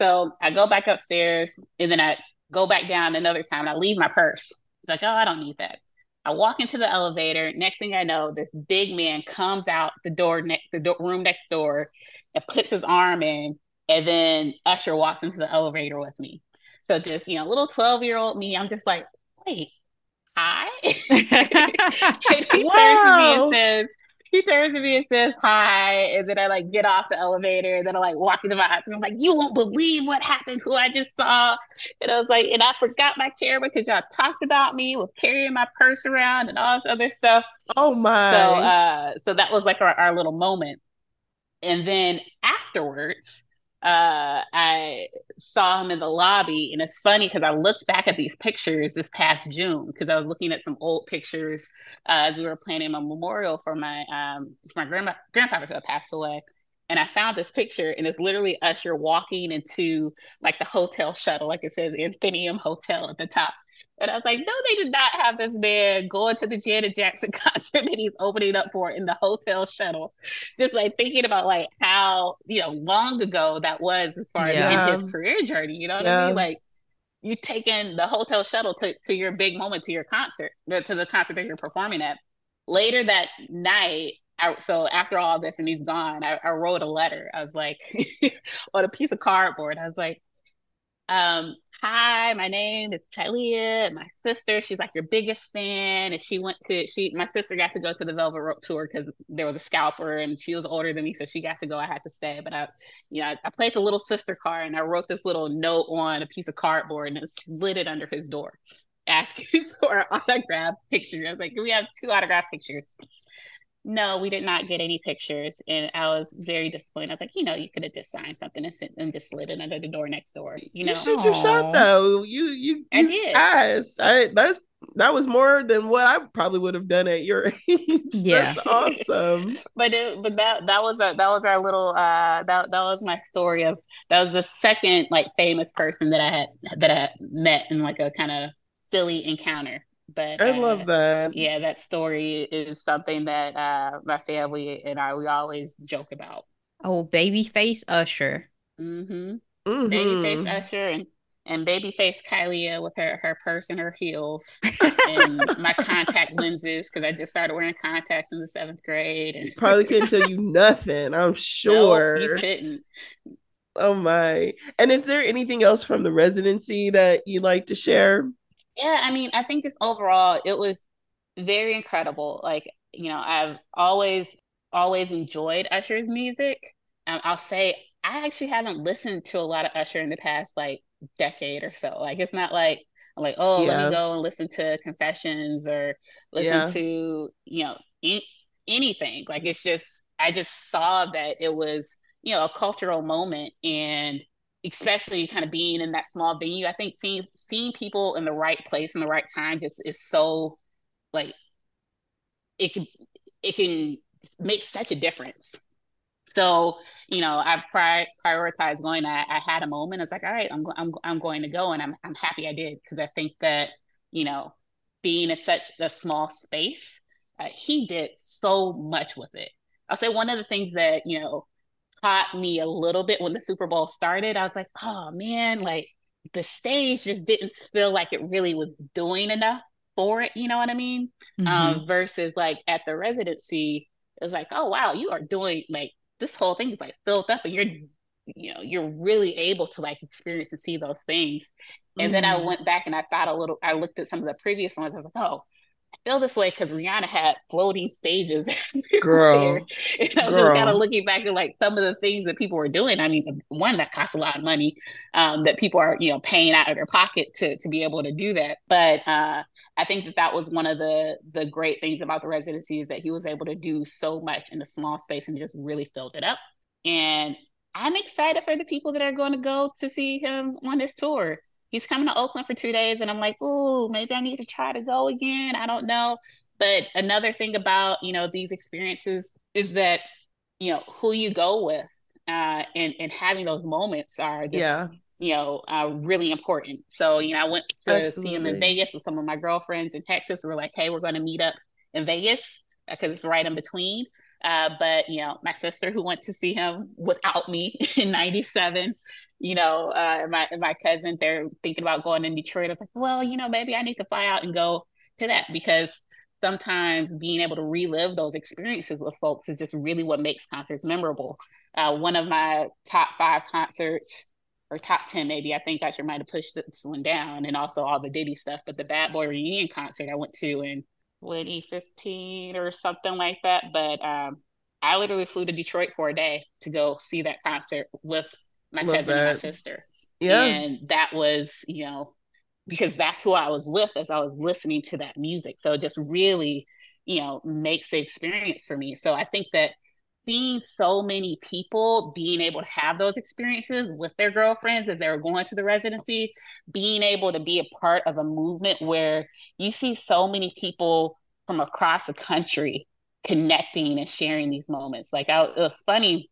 So I go back upstairs, and then I go back down another time, and I leave my purse. like, oh, I don't need that. I walk into the elevator. Next thing I know, this big man comes out the door next the do- room next door and puts his arm in, and then Usher walks into the elevator with me. So just you know, little twelve year old me, I'm just like, wait, hi. and he wow. turns to me and says, he turns to me and says hi, and then I like get off the elevator, and then I like walk into my house, and I'm like, you won't believe what happened, who I just saw, and I was like, and I forgot my camera because y'all talked about me with carrying my purse around and all this other stuff. Oh my! So, uh, so that was like our, our little moment, and then afterwards, uh, I saw him in the lobby, and it's funny because I looked back at these pictures this past June because I was looking at some old pictures uh, as we were planning a memorial for my um for my grandma grandfather who had passed away, and I found this picture, and it's literally Usher walking into like the hotel shuttle, like it says Atheneum Hotel at the top, and I was like, no, they did not have this man going to the Janet Jackson concert that he's opening up for in the hotel shuttle. Just like thinking about like how, you know, long ago that was as far yeah. as in his career journey. You know what yeah. I mean? Like you taking the hotel shuttle to, to your big moment, to your concert, to the concert that you're performing at. Later that night, I, so after all this and he's gone, I, I wrote a letter. I was like, on a piece of cardboard. I was like, um, hi, my name is Kylia. My sister, she's like your biggest fan. And she went to, she, my sister got to go to the Velvet Rope tour because there was a scalper and she was older than me. So she got to go. I had to stay. But I, you know, I, I played the little sister card and I wrote this little note on a piece of cardboard and slid it under his door asking for an autograph picture. I was like, we have two autograph pictures? No, we did not get any pictures. And I was very disappointed. I was like, you know, you could have just signed something and, sent, and just slid it under the door next door. You know, you shoot your shot though. You you, I you did. asked. I that's that was more than what I probably would have done at your age. Yeah. That's awesome. but it, but that that was a that was our little uh that that was my story of that was the second like famous person that I had that I had met in like a kind of silly encounter. But I uh, love that. yeah, that story is something that uh my family and I we always joke about. Oh, babyface Usher. Mm-hmm. Mhm. Babyface Usher and and babyface Kylia with her her purse and her heels and my contact lenses because I just started wearing contacts in the seventh grade and Probably couldn't tell you nothing. I'm No, sure. you couldn't. Oh my. And is there anything else from the residency that you'd like to share? Yeah, I mean, I think just overall it was very incredible. Like, you know, I've always always enjoyed Usher's music. Um, I'll say I actually haven't listened to a lot of Usher in the past like decade or so. Like it's not like I'm like, oh, let me go and listen to Confessions or listen Yeah. to, you know, a- anything. Like it's just I just saw that it was, you know, a cultural moment and especially kind of being in that small venue. I think seeing seeing people in the right place in the right time just is so like it can it can make such a difference. So, you know, I pri- prioritized going. I, I had a moment. I was like, all right, I'm, I'm, I'm going to go. And I'm, I'm happy I did because I think that, you know, being in such a small space, uh, he did so much with it. I'll say one of the things that, you know, taught me a little bit when the Super Bowl started, I was like, oh man, like the stage just didn't feel like it really was doing enough for it. You know what I mean? Mhm. um, versus like at the residency, it was like, oh wow, you are doing like this whole thing is like filled up, and you're, you know, you're really able to like experience and see those things. And then I Mhm. went back and I thought a little, I looked at some of the previous ones. I was like, oh, I feel this way because Rihanna had floating stages Girl. And I was just kind of looking back at like some of the things that people were doing. I mean, one that costs a lot of money, um, that people are, you know, paying out of their pocket to to be able to do that. But uh, I think that that was one of the the great things about the residency is that he was able to do so much in a small space and just really filled it up. And I'm excited for the people that are going to go to see him on his tour. He's coming to Oakland for two days, and I'm like, oh, maybe I need to try to go again. I don't know. But another thing about you know these experiences is that you know who you go with, uh, and and having those moments are just Yeah. you know, uh, really important. So, you know, I went to see him in Vegas with some of my girlfriends in Texas. We're like, hey, we're going to meet up in Vegas because it's right in between. Uh, but, you know, my sister who went to see him without me in 97, you know, uh, my, my cousin, they're thinking about going in Detroit. I was like, well, you know, maybe I need to fly out and go to that because sometimes being able to relive those experiences with folks is just really what makes concerts memorable. Uh, one of my top five concerts or top 10 maybe. I think I should might have pushed this one down and also all the Diddy stuff. But the Bad Boy reunion concert I went to in 2015 or something like that. But um, I literally flew to Detroit for a day to go see that concert with my Love cousin and my sister. Yeah. And that was, you know, because that's who I was with as I was listening to that music. So it just really, you know, makes the experience for me. So I think that seeing so many people being able to have those experiences with their girlfriends as they were going to the residency, being able to be a part of a movement where you see so many people from across the country connecting and sharing these moments. Like I, it was funny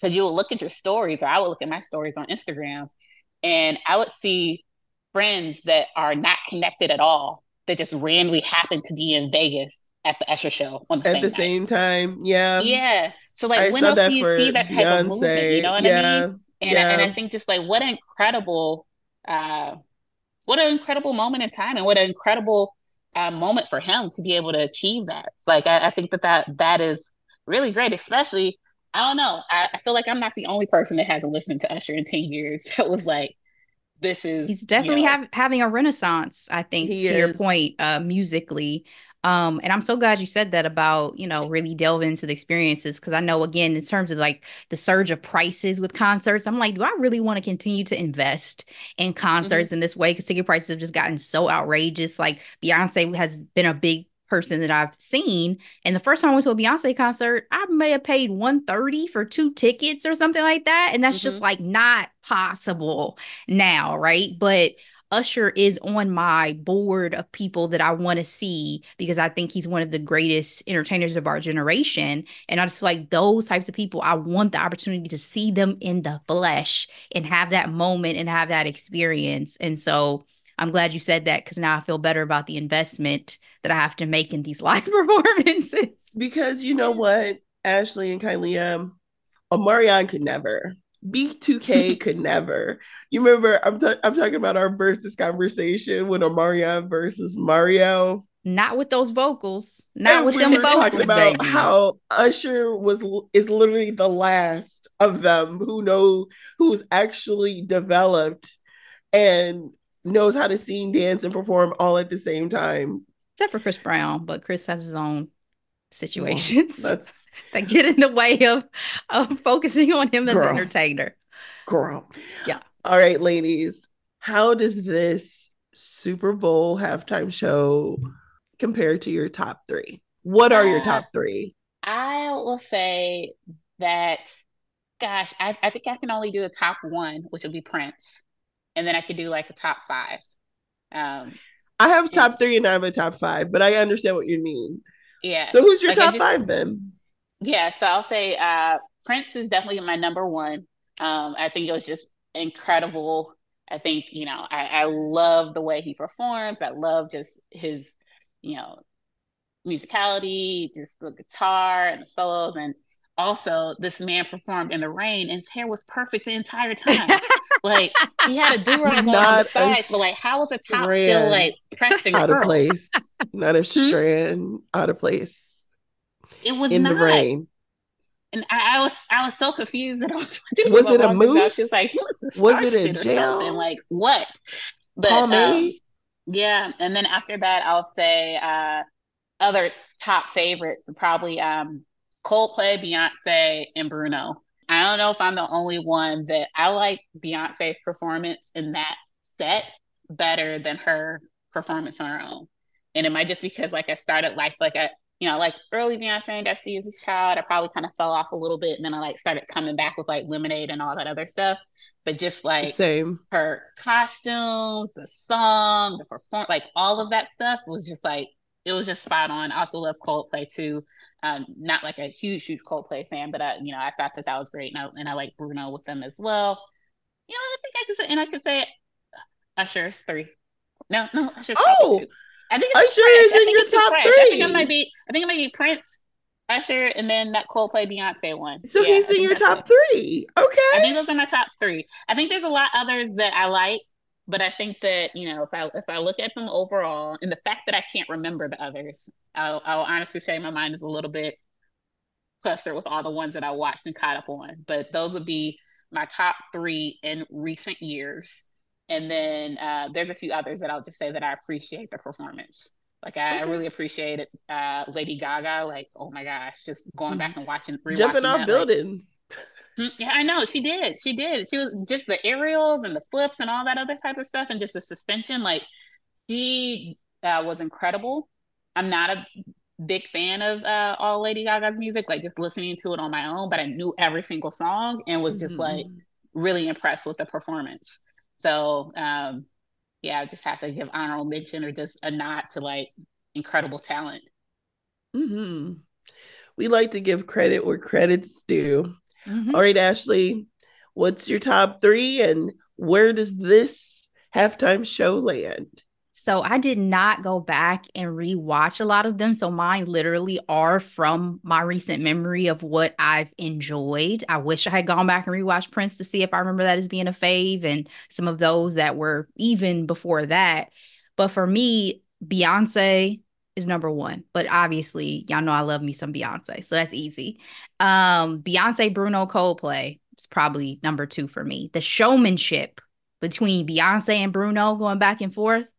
because you would look at your stories, or I would look at my stories on Instagram, and I would see friends that are not connected at all that just randomly happen to be in Vegas at the Usher show on the At same the night. same time. Yeah. Yeah. So like I when else do you see that type of movement? You know what I mean? And I, and I think just like what an incredible uh what an incredible moment in time and what an incredible uh, moment for him to be able to achieve that. It's like I, I think that, that that is really great, especially I don't know. I, I feel like I'm not the only person that hasn't listened to Usher in 10 years. That was like, this is he's definitely you know, have, having a renaissance i think to your point uh musically. Um and i'm so glad you said that about you know really delving into the experiences because i know again in terms of like the surge of prices with concerts i'm like do i really want to continue to invest in concerts in this way? Because ticket prices have just gotten so outrageous. Like beyonce has been a big person that I've seen. And the first time I went to a Beyonce concert, I may have paid 130 for two tickets or something like that. And that's just Mhm. like not possible now, right? But Usher is on my board of people that I want to see because I think he's one of the greatest entertainers of our generation. And I just feel like those types of people, I want the opportunity to see them in the flesh and have that moment and have that experience. And so I'm glad you said that because now I feel better about the investment that I have to make in these live performances. Because you know what, Ashley and Kylia, um, Omarion could never. B2K could never. You remember I'm t- I'm talking about our versus conversation with Omarion versus Mario. Not with those vocals, not And with we them were talking about baby. how Usher was is literally the last of them who know who's actually developed and knows how to sing, dance, and perform all at the same time. Except for Chris Brown, but Chris has his own situations That's that get in the way of of focusing on him as Girl. an entertainer. girl. Yeah. All right, ladies. How does this Super Bowl halftime show compare to your top three? What are your Uh, top three? I will say that, gosh, I, I think I can only do a top one, which would be Prince. And then I could do like a top five. Um, I have top three and I have a top five, but I understand what you mean. yeah. So who's your Like, top just- five then? Yeah, so I'll say uh Prince is definitely my number one. Um, I think it was just incredible. I think, you know, I, I love the way he performs. I love just his, you know, musicality, just the guitar and the solos. And also this man performed in the rain and his hair was perfect the entire time. Like he had a do-rag on, on the Not sides, but like how was the top still like pressed and Out of place. Not a Hmm? strand out of place It was in not. the rain. And I, I was I was so confused that I was doing Was it a mom just now, mousse? She was like, he must Was it a or gel? something. Like what? But um, yeah, and then after that, I'll say uh, other top favorites probably um, Coldplay, Beyonce, and Bruno. I don't know if I'm the only one that I like Beyonce's performance in that set better than her performance on her own. And it might just because like I started like like I you know like early Beyonce and Destiny as a Child, I probably kind of fell off a little bit, and then I like started coming back with like Lemonade and all that other stuff. But just like Same. her costumes, the song, the perform, like all of that stuff was just like it was just spot on. I also love Coldplay too. Um, not like a huge, huge Coldplay fan, but I, you know, I thought that that was great, and I, and I like Bruno with them as well. You know, I think I can say, and I can say Usher's three. No, no, Usher's Oh. I think it's Usher is in your top fresh. I think it three. might be. I think it might be Prince, Usher, and then that Coldplay Beyonce one. So Yeah, he's in your top it. three. I think those are my top three. I think there's a lot others that I like, but I think that you know if I if I look at them overall, and the fact that I can't remember the others, I'll, I'll honestly say my mind is a little bit clustered with all the ones that I watched and caught up on. But those would be my top three in recent years, and then uh, there's a few others that I'll just say that I appreciate the performance. Like I, I Okay. really appreciated uh, Lady Gaga. Like oh my gosh, just going back and watching, Jumping off that, buildings. Mm, Yeah, I know she did. She did. She was just the aerials and the flips and all that other type of stuff, and just the suspension. Like she uh, was incredible. I'm not a big fan of uh, all Lady Gaga's music, like just listening to it on my own, but I knew every single song and was just like Mhm. really impressed with the performance. So um, yeah, I just have to give honorable mention or just a nod to like incredible talent. Mhm. We like to give credit where credit's due. Mhm. All right, Ashley, what's your top three and where does this halftime show land? So I did not go back and rewatch a lot of them. So mine literally are from my recent memory of what I've enjoyed. I wish I had gone back and rewatched Prince to see if I remember that as being a fave and some of those that were even before that. But for me, Beyonce is number one. But obviously, y'all know I love me some Beyonce. So that's easy. Um, Beyonce, Bruno, Coldplay is probably number two for me. The showmanship between Beyonce and Bruno going back and forth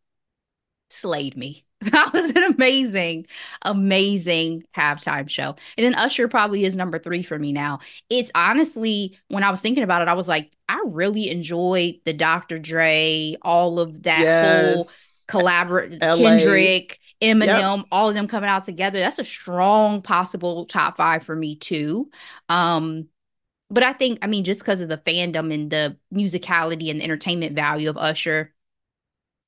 slayed me. That was an amazing, amazing halftime show. And then Usher probably is number three for me now. It's honestly, when I was thinking about it, I was like, I really enjoyed the Dr. Dre, all of that yes. whole collaborate Kendrick, Eminem, yep. all of them coming out together. That's a strong possible top five for me too. Um, but I think, I mean, just because of the fandom and the musicality and the entertainment value of Usher,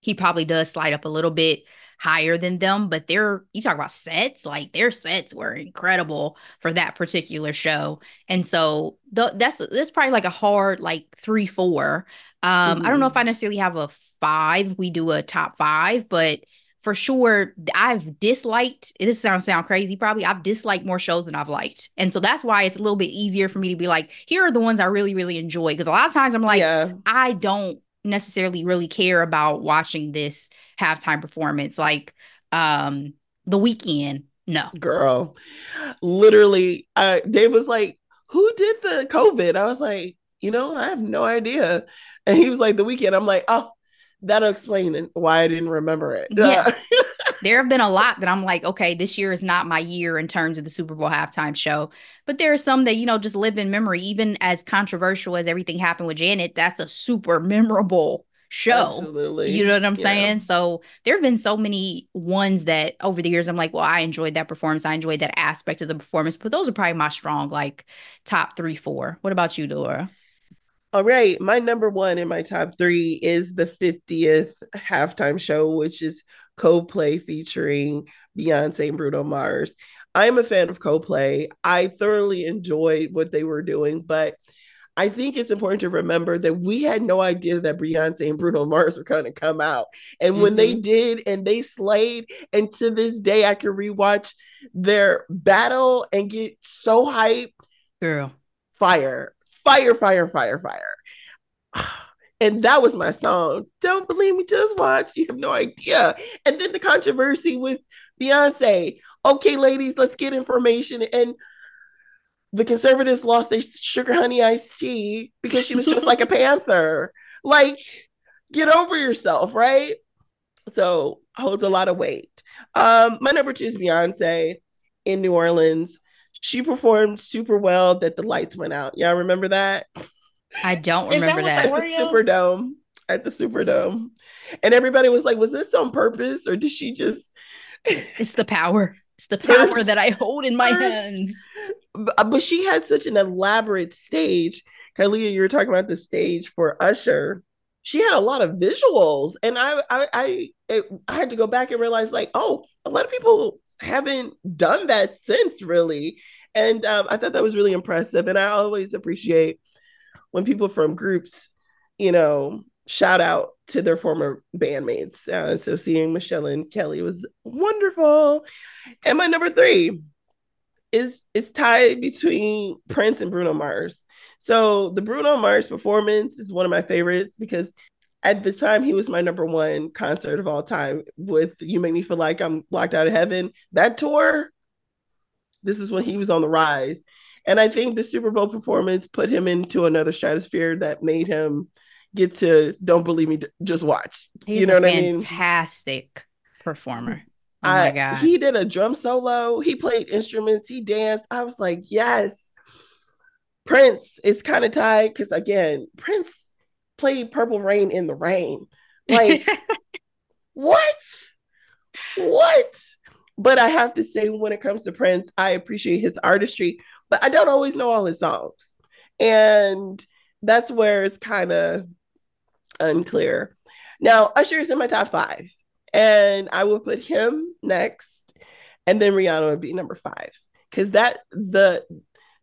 he probably does slide up a little bit higher than them. But they're, you talk about sets, like their sets were incredible for that particular show. And so the, that's, that's probably like a hard, like three, four. Um, mm-hmm. I don't know if I mm-hmm. necessarily have a five. We do a top five, but for sure I've disliked this sounds sound crazy probably I've disliked more shows than I've liked. And so that's why it's a little bit easier for me to be like here are the ones I really really enjoy. Because a lot of times I'm like yeah. I don't necessarily really care about watching this halftime performance like um the Weeknd no. Girl literally uh Dave was like who did the covid? I was like you know I have no idea. And he was like the Weeknd I'm like oh that'll explain why I didn't remember it. Yeah. Uh, there have been a lot that I'm like, okay, this year is not my year in terms of the Super Bowl halftime show. But there are some that, you know, just live in memory. Even as controversial as everything happened with Janet, that's a super memorable show. Absolutely. You know what I'm yeah. saying? So there have been so many ones that over the years I'm like, well, I enjoyed that performance. I enjoyed that aspect of the performance. But those are probably my strong, like top three, four. What about you, Delora? All right, my number one in my top three is the 50th halftime show, which is Coldplay featuring Beyonce and Bruno Mars. I'm a fan of Coldplay. I thoroughly enjoyed what they were doing, but I think it's important to remember that we had no idea that Beyonce and Bruno Mars were going to come out. And mm-hmm. when they mm-hmm. did and they slayed, and to this day, I can rewatch their battle and get so hyped. Girl. Fire fire, fire, fire, fire. And that was my song. Don't believe me, just watch. You have no idea. And then the controversy with Beyonce. Okay, ladies, let's get information. And the conservatives lost their sugar honey iced tea because she was just like a panther. Like, get over yourself, right? So holds a lot of weight. Um, my number two is Beyonce in New Orleans she performed super well that the lights went out. Y'all remember that? I don't remember that. that. At the Superdome. At the Superdome. And everybody was like, was this on purpose or did she just It's the power. It's the power that I hold in my hands. Uh, but she had such an elaborate stage. Kylia, you were talking about the stage for Usher. She had a lot of visuals, and I, I, I, it, I had to go back and realize, like, oh, a lot of people haven't done that since really. And um, i thought that was really impressive. And i always appreciate when people from groups you know shout out to their former bandmates. Uh, so seeing michelle and kelly was wonderful. And my number three is is tied between prince and bruno mars. So the bruno mars performance is one of my favorites because at the time he was my number one concert of all time with you make me feel like i'm locked out of heaven. That tour this is when he was on the rise. And i think the super bowl performance put him into another stratosphere that made him get to don't believe me just watch. He's you know what i mean? fantastic performer. Oh my god. he did a drum solo. He played instruments. He danced. I was like yes. Prince is kind of tied because again prince played Purple Rain in the rain. Like, what? What? But I have to say, when it comes to Prince, I appreciate his artistry, but I don't always know all his songs. And that's where it's kind of unclear. Now, Usher is in my top five, and I will put him next, and then Rihanna would be number five because that the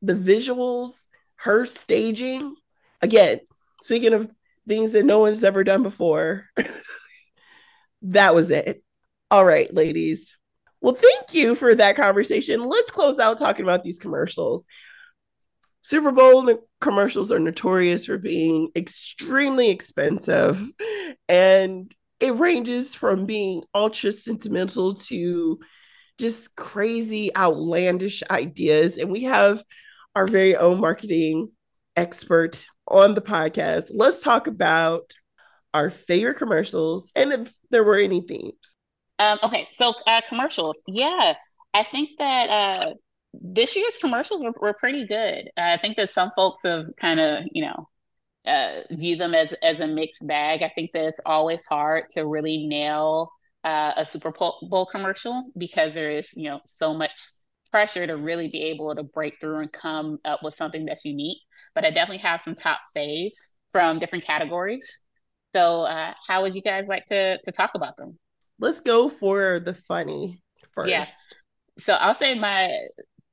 the visuals, her staging. Again, speaking of things that no one's ever done before. that was it. All right, ladies. Well, thank you for that conversation. Let's close out talking about these commercials. Super Bowl commercials are notorious for being extremely expensive, and it ranges from being ultra sentimental to just crazy, outlandish ideas. And we have our very own marketing expert on the podcast. Let's talk about our favorite commercials and if there were any themes. Um, okay, so uh, commercials. Yeah, I think that uh, this year's commercials were, were pretty good. Uh, I think that some folks have kind of, you know, uh, view them as as a mixed bag. I think that it's always hard to really nail uh, a Super Bowl commercial because there is, you know, so much pressure to really be able to break through and come up with something that's unique. But I definitely have some top faves from different categories. So, uh, how would you guys like to to talk about them? Let's go for the funny first. Yeah. So I'll say my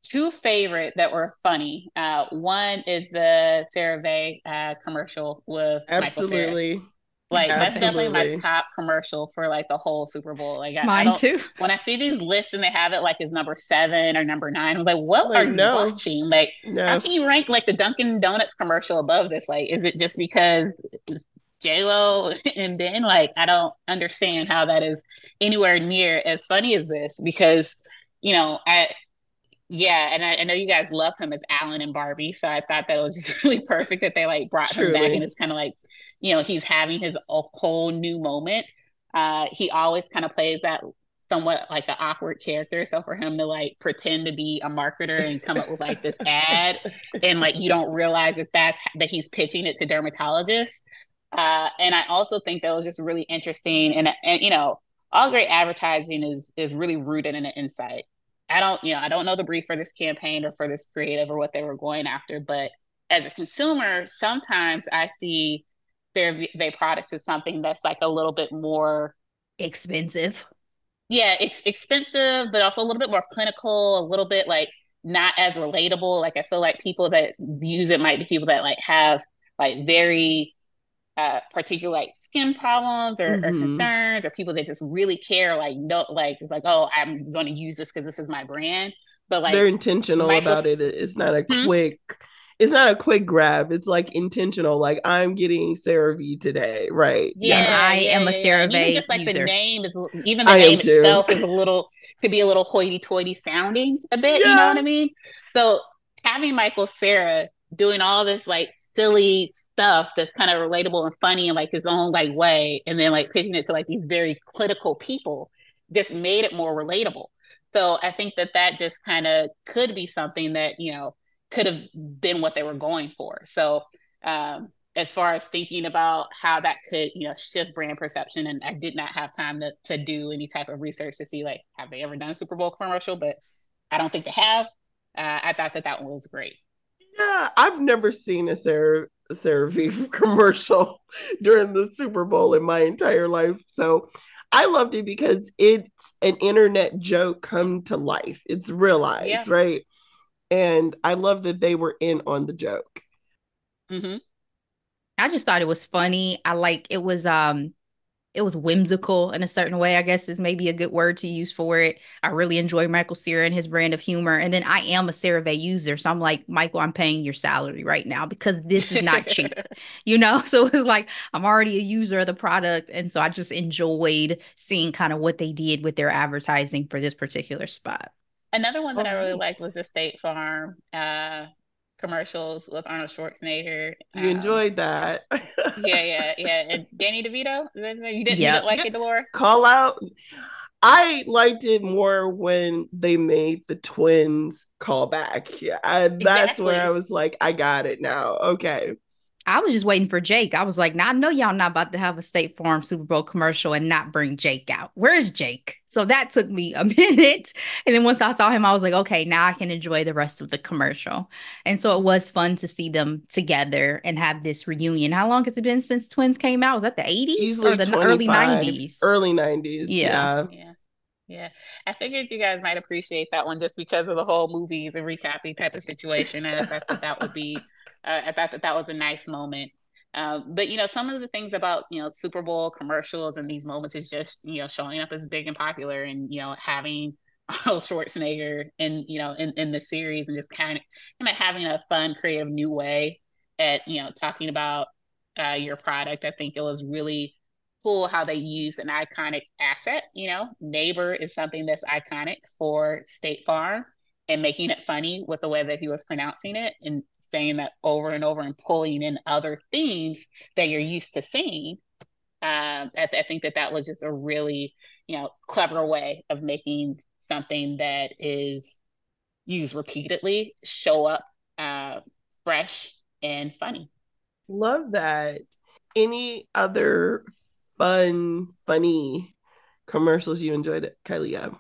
two favorite that were funny. Uh, one is the CeraVe uh, commercial with absolutely. Like Absolutely. that's definitely my top commercial for like the whole Super Bowl. Like I, mine I too. When I see these lists and they have it like as number seven or number nine, I'm like, what like, are you no. watching? Like, no. how can you rank like the Dunkin' Donuts commercial above this? Like, is it just because J Lo and Ben? Like, I don't understand how that is anywhere near as funny as this because you know, I yeah, and I, I, know you guys love him as Allan and Barbie, so I thought that it was just really perfect that they like brought Truly. him back, and it's kind of like, you know, he's having his whole new moment. Uh, he always kind of plays that somewhat like an awkward character, so for him to like pretend to be a marketer and come up with like this ad, and like you don't realize that that's that he's pitching it to dermatologists. Uh, and I also think that was just really interesting, and and you know, all great advertising is is really rooted in an insight I don't, you know, I don't know the brief for this campaign or for this creative or what they were going after, but as a consumer, sometimes I see their their products is something that's like a little bit more expensive. Yeah, it's expensive, but also a little bit more clinical, a little bit like not as relatable. Like I feel like people that use it might be people that like have like very uh, particular like skin problems or, mm-hmm. or, concerns or people that just really care like no like it's like oh i'm going to use this because this is my brand but like they're intentional about it it's not a hmm? quick it's not a quick grab it's like intentional like i'm getting CeraVe today right yeah, yeah. i yeah, am a CeraVe even just like user. the name is even the I name itself is a little could be a little hoity-toity sounding a bit you know what i mean so having michael Cera doing all this like silly stuff that's kind of relatable and funny in like his own like way and then like pitching it to like these very critical people just made it more relatable so i think that that just kind of could be something that you know could have been what they were going for so um as far as thinking about how that could you know shift brand perception and i did not have time to, to do any type of research to see like have they ever done a super bowl commercial but i don't think they have uh, i thought that that one was great yeah, I've never seen a Sarah CeraVe commercial during the Super Bowl in my entire life. So I loved it because it's an internet joke come to life. It's realized, yeah. right? And I love that they were in on the joke. Mm-hmm. I just thought it was funny. I like it was um it was whimsical in a certain way, I guess is maybe a good word to use for it. I really enjoy Michael Cera and his brand of humor. And then I am a CeraVe user. So I'm like, Michael, I'm paying your salary right now because this is not cheap, you know? So it's like, I'm already a user of the product. And so I just enjoyed seeing kind of what they did with their advertising for this particular spot. Another one that I really liked was the State Farm uh, commercials with Arnold Schwarzenegger. You um, enjoyed that. yeah, yeah, yeah. And Danny DeVito, you didn't, yep. you didn't like it, Delora? Call out. I liked it more when they made the twins call back. Yeah, I, that's exactly. where I was like, I got it now. Okay. I was just waiting for Jake. I was like, now I know y'all not about to have a State Farm Super Bowl commercial and not bring Jake out. Where's Jake? So that took me a minute. And then once I saw him, I was like, okay, now I can enjoy the rest of the commercial. And so it was fun to see them together and have this reunion. How long has it been since Twins came out? Was that the 80s or the early 90s? Early 90s. Yeah. yeah. yeah. Yeah, I figured you guys might appreciate that one just because of the whole movies and recapping type of situation. And I thought that would be uh, I thought that that was a nice moment. Uh, but you know, some of the things about you know Super Bowl commercials and these moments is just you know showing up as big and popular, and you know having Arnold Schwarzenegger in you know in, in the series, and just kind of kind of having a fun, creative new way at you know talking about uh, your product. I think it was really cool how they use an iconic asset. You know, neighbor is something that's iconic for State Farm, and making it funny with the way that he was pronouncing it and saying that over and over and pulling in other themes that you're used to seeing Um, I, I think that that was just a really, you know, clever way of making something that is used repeatedly show up uh, fresh and funny. Love that. Any other fun, funny commercials you enjoyed, Kylia?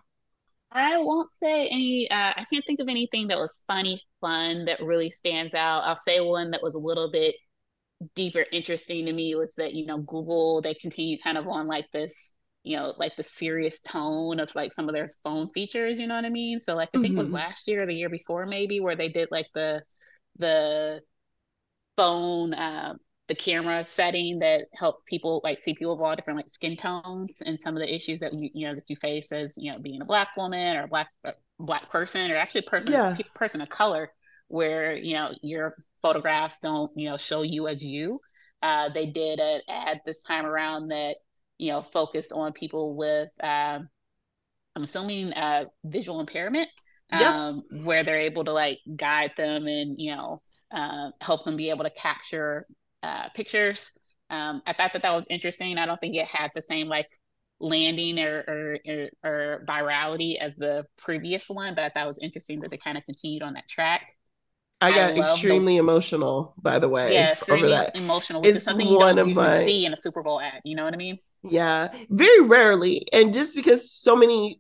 I won't say any. Uh, I can't think of anything that was funny, fun that really stands out. I'll say one that was a little bit deeper, interesting to me was that you know Google they continue kind of on like this, you know, like the serious tone of like some of their phone features. You know what I mean? So like I think mm-hmm. it was last year or the year before maybe where they did like the the phone uh, the camera setting that helps people like see people of all different like skin tones and some of the issues that you you know that you face as you know being a black woman or a black uh, black person or actually person yeah. person of color where you know your photographs don't you know show you as you uh, they did an ad this time around that you know focused on people with um, i'm assuming uh, visual impairment um, yep. where they're able to like guide them and you know uh, help them be able to capture uh, pictures. Um, I thought that that was interesting. I don't think it had the same like landing or, or, or, virality as the previous one, but I thought it was interesting that they kind of continued on that track. I got I extremely the, emotional, by the way. Yeah, extremely emotional, which it's is something you don't usually my, see in a Super Bowl ad. You know what I mean? Yeah, very rarely. And just because so many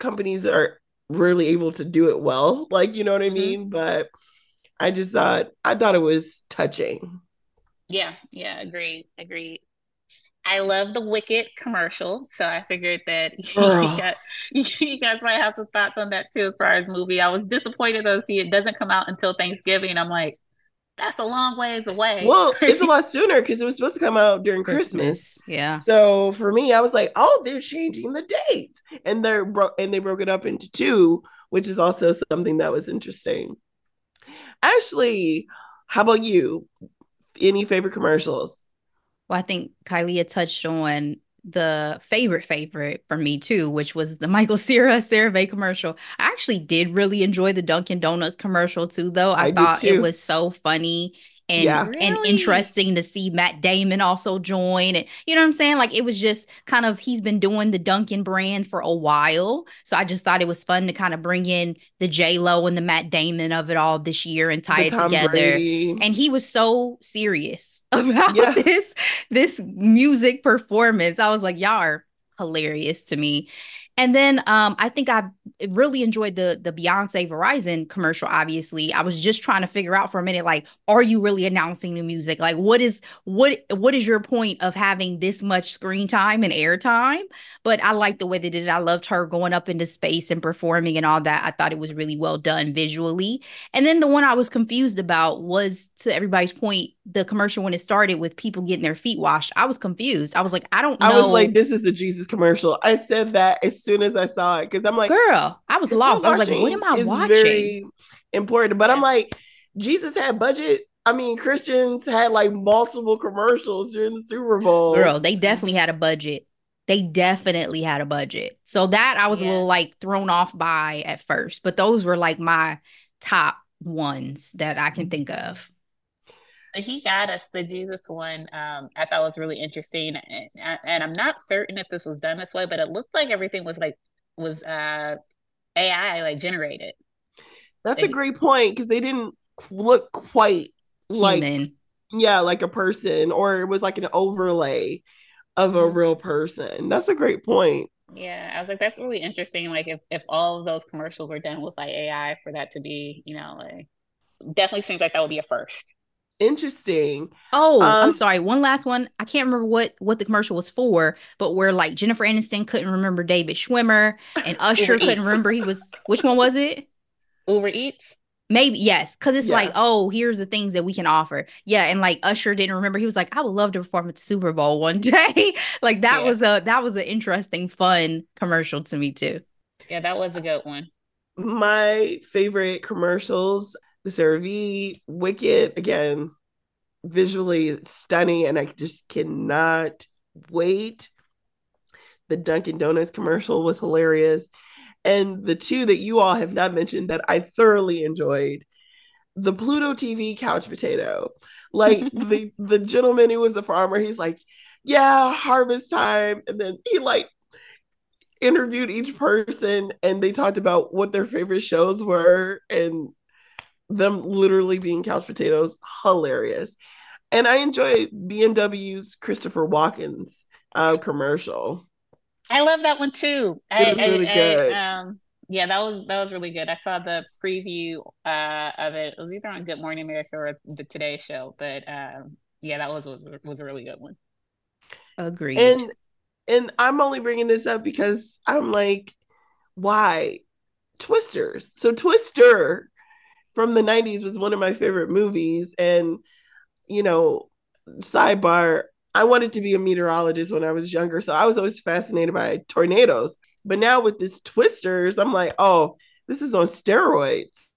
companies are really able to do it well, like you know what I mm-hmm. mean. But I just thought I thought it was touching. Yeah, yeah, agreed, agreed. I love the Wicked commercial, so I figured that you, got, you guys might have some thoughts on that too as far as movie. I was disappointed to see it doesn't come out until Thanksgiving. I'm like, that's a long ways away. Well, it's a lot sooner because it was supposed to come out during Christmas. Christmas. Yeah. So for me, I was like, oh, they're changing the date, and they're bro- and they broke it up into two, which is also something that was interesting. Ashley, how about you? Any favorite commercials? Well, I think Kylia touched on the favorite favorite for me too, which was the Michael Cera CeraVe commercial. I actually did really enjoy the Dunkin' Donuts commercial too, though. I, I thought it was so funny and yeah. really? and interesting to see Matt Damon also join. And you know what I'm saying? Like it was just kind of he's been doing the Dunkin' brand for a while. So I just thought it was fun to kind of bring in the J Lo and the Matt Damon of it all this year and tie the it Tom together. Brady. And he was so serious about yeah. this this music performance. I was like, y'all are hilarious to me. And then um, I think I really enjoyed the the Beyonce Verizon commercial. Obviously, I was just trying to figure out for a minute, like, are you really announcing new music? Like, what is what what is your point of having this much screen time and airtime? But I like the way they did it. I loved her going up into space and performing and all that. I thought it was really well done visually. And then the one I was confused about was to everybody's point, the commercial when it started with people getting their feet washed. I was confused. I was like, I don't know. I was like, this is the Jesus commercial. I said that as soon as I saw it because I'm like, girl, I was lost. I was like, what am I watching? Very important, but I'm like, Jesus had budget. I mean, Christians had like multiple commercials during the Super Bowl. Girl, they definitely had a budget. They definitely had a budget. So that I was yeah. a little like thrown off by at first, but those were like my top ones that I can think of he got us the Jesus one. Um, I thought was really interesting, and, and, I'm not certain if this was done this way, but it looked like everything was like was uh AI like generated. That's like, a great point because they didn't look quite human. like yeah, like a person, or it was like an overlay of a mm-hmm. real person. That's a great point. Yeah, I was like, that's really interesting. Like, if if all of those commercials were done with like AI, for that to be, you know, like definitely seems like that would be a first interesting. Oh, um, I'm sorry. One last one. I can't remember what what the commercial was for, but where like Jennifer Aniston couldn't remember David Schwimmer and Usher couldn't remember he was. Which one was it? Uber Eats. Maybe yes, because it's yeah. like, oh, here's the things that we can offer. Yeah, and like Usher didn't remember. He was like, I would love to perform at the Super Bowl one day. like that yeah. was a that was an interesting, fun commercial to me too. Yeah, that was a good one. My favorite commercials the CeraVe, Wicked, again, visually stunning, and I just cannot wait. The Dunkin' Donuts commercial was hilarious. And the two that you all have not mentioned that I thoroughly enjoyed the Pluto TV couch potato. Like the the gentleman who was a farmer, he's like, yeah, harvest time. And then he like interviewed each person and they talked about what their favorite shows were and them literally being couch potatoes. Hilarious. And I enjoy BMW's Christopher Walken's uh, commercial. I love that one too. It I, was really I, good. I, um, yeah, that was that was really good. I saw the preview uh, of it. It was either on Good Morning America or the Today Show, but um, yeah, that was, was was a really good one. Agreed. And and I'm only bringing this up because I'm like, why Twisters? So Twister from the 90s was one of my favorite movies, and you know, sidebar. I wanted to be a meteorologist when I was younger, so I was always fascinated by tornadoes. But now with this Twisters, I'm like, oh, this is on steroids.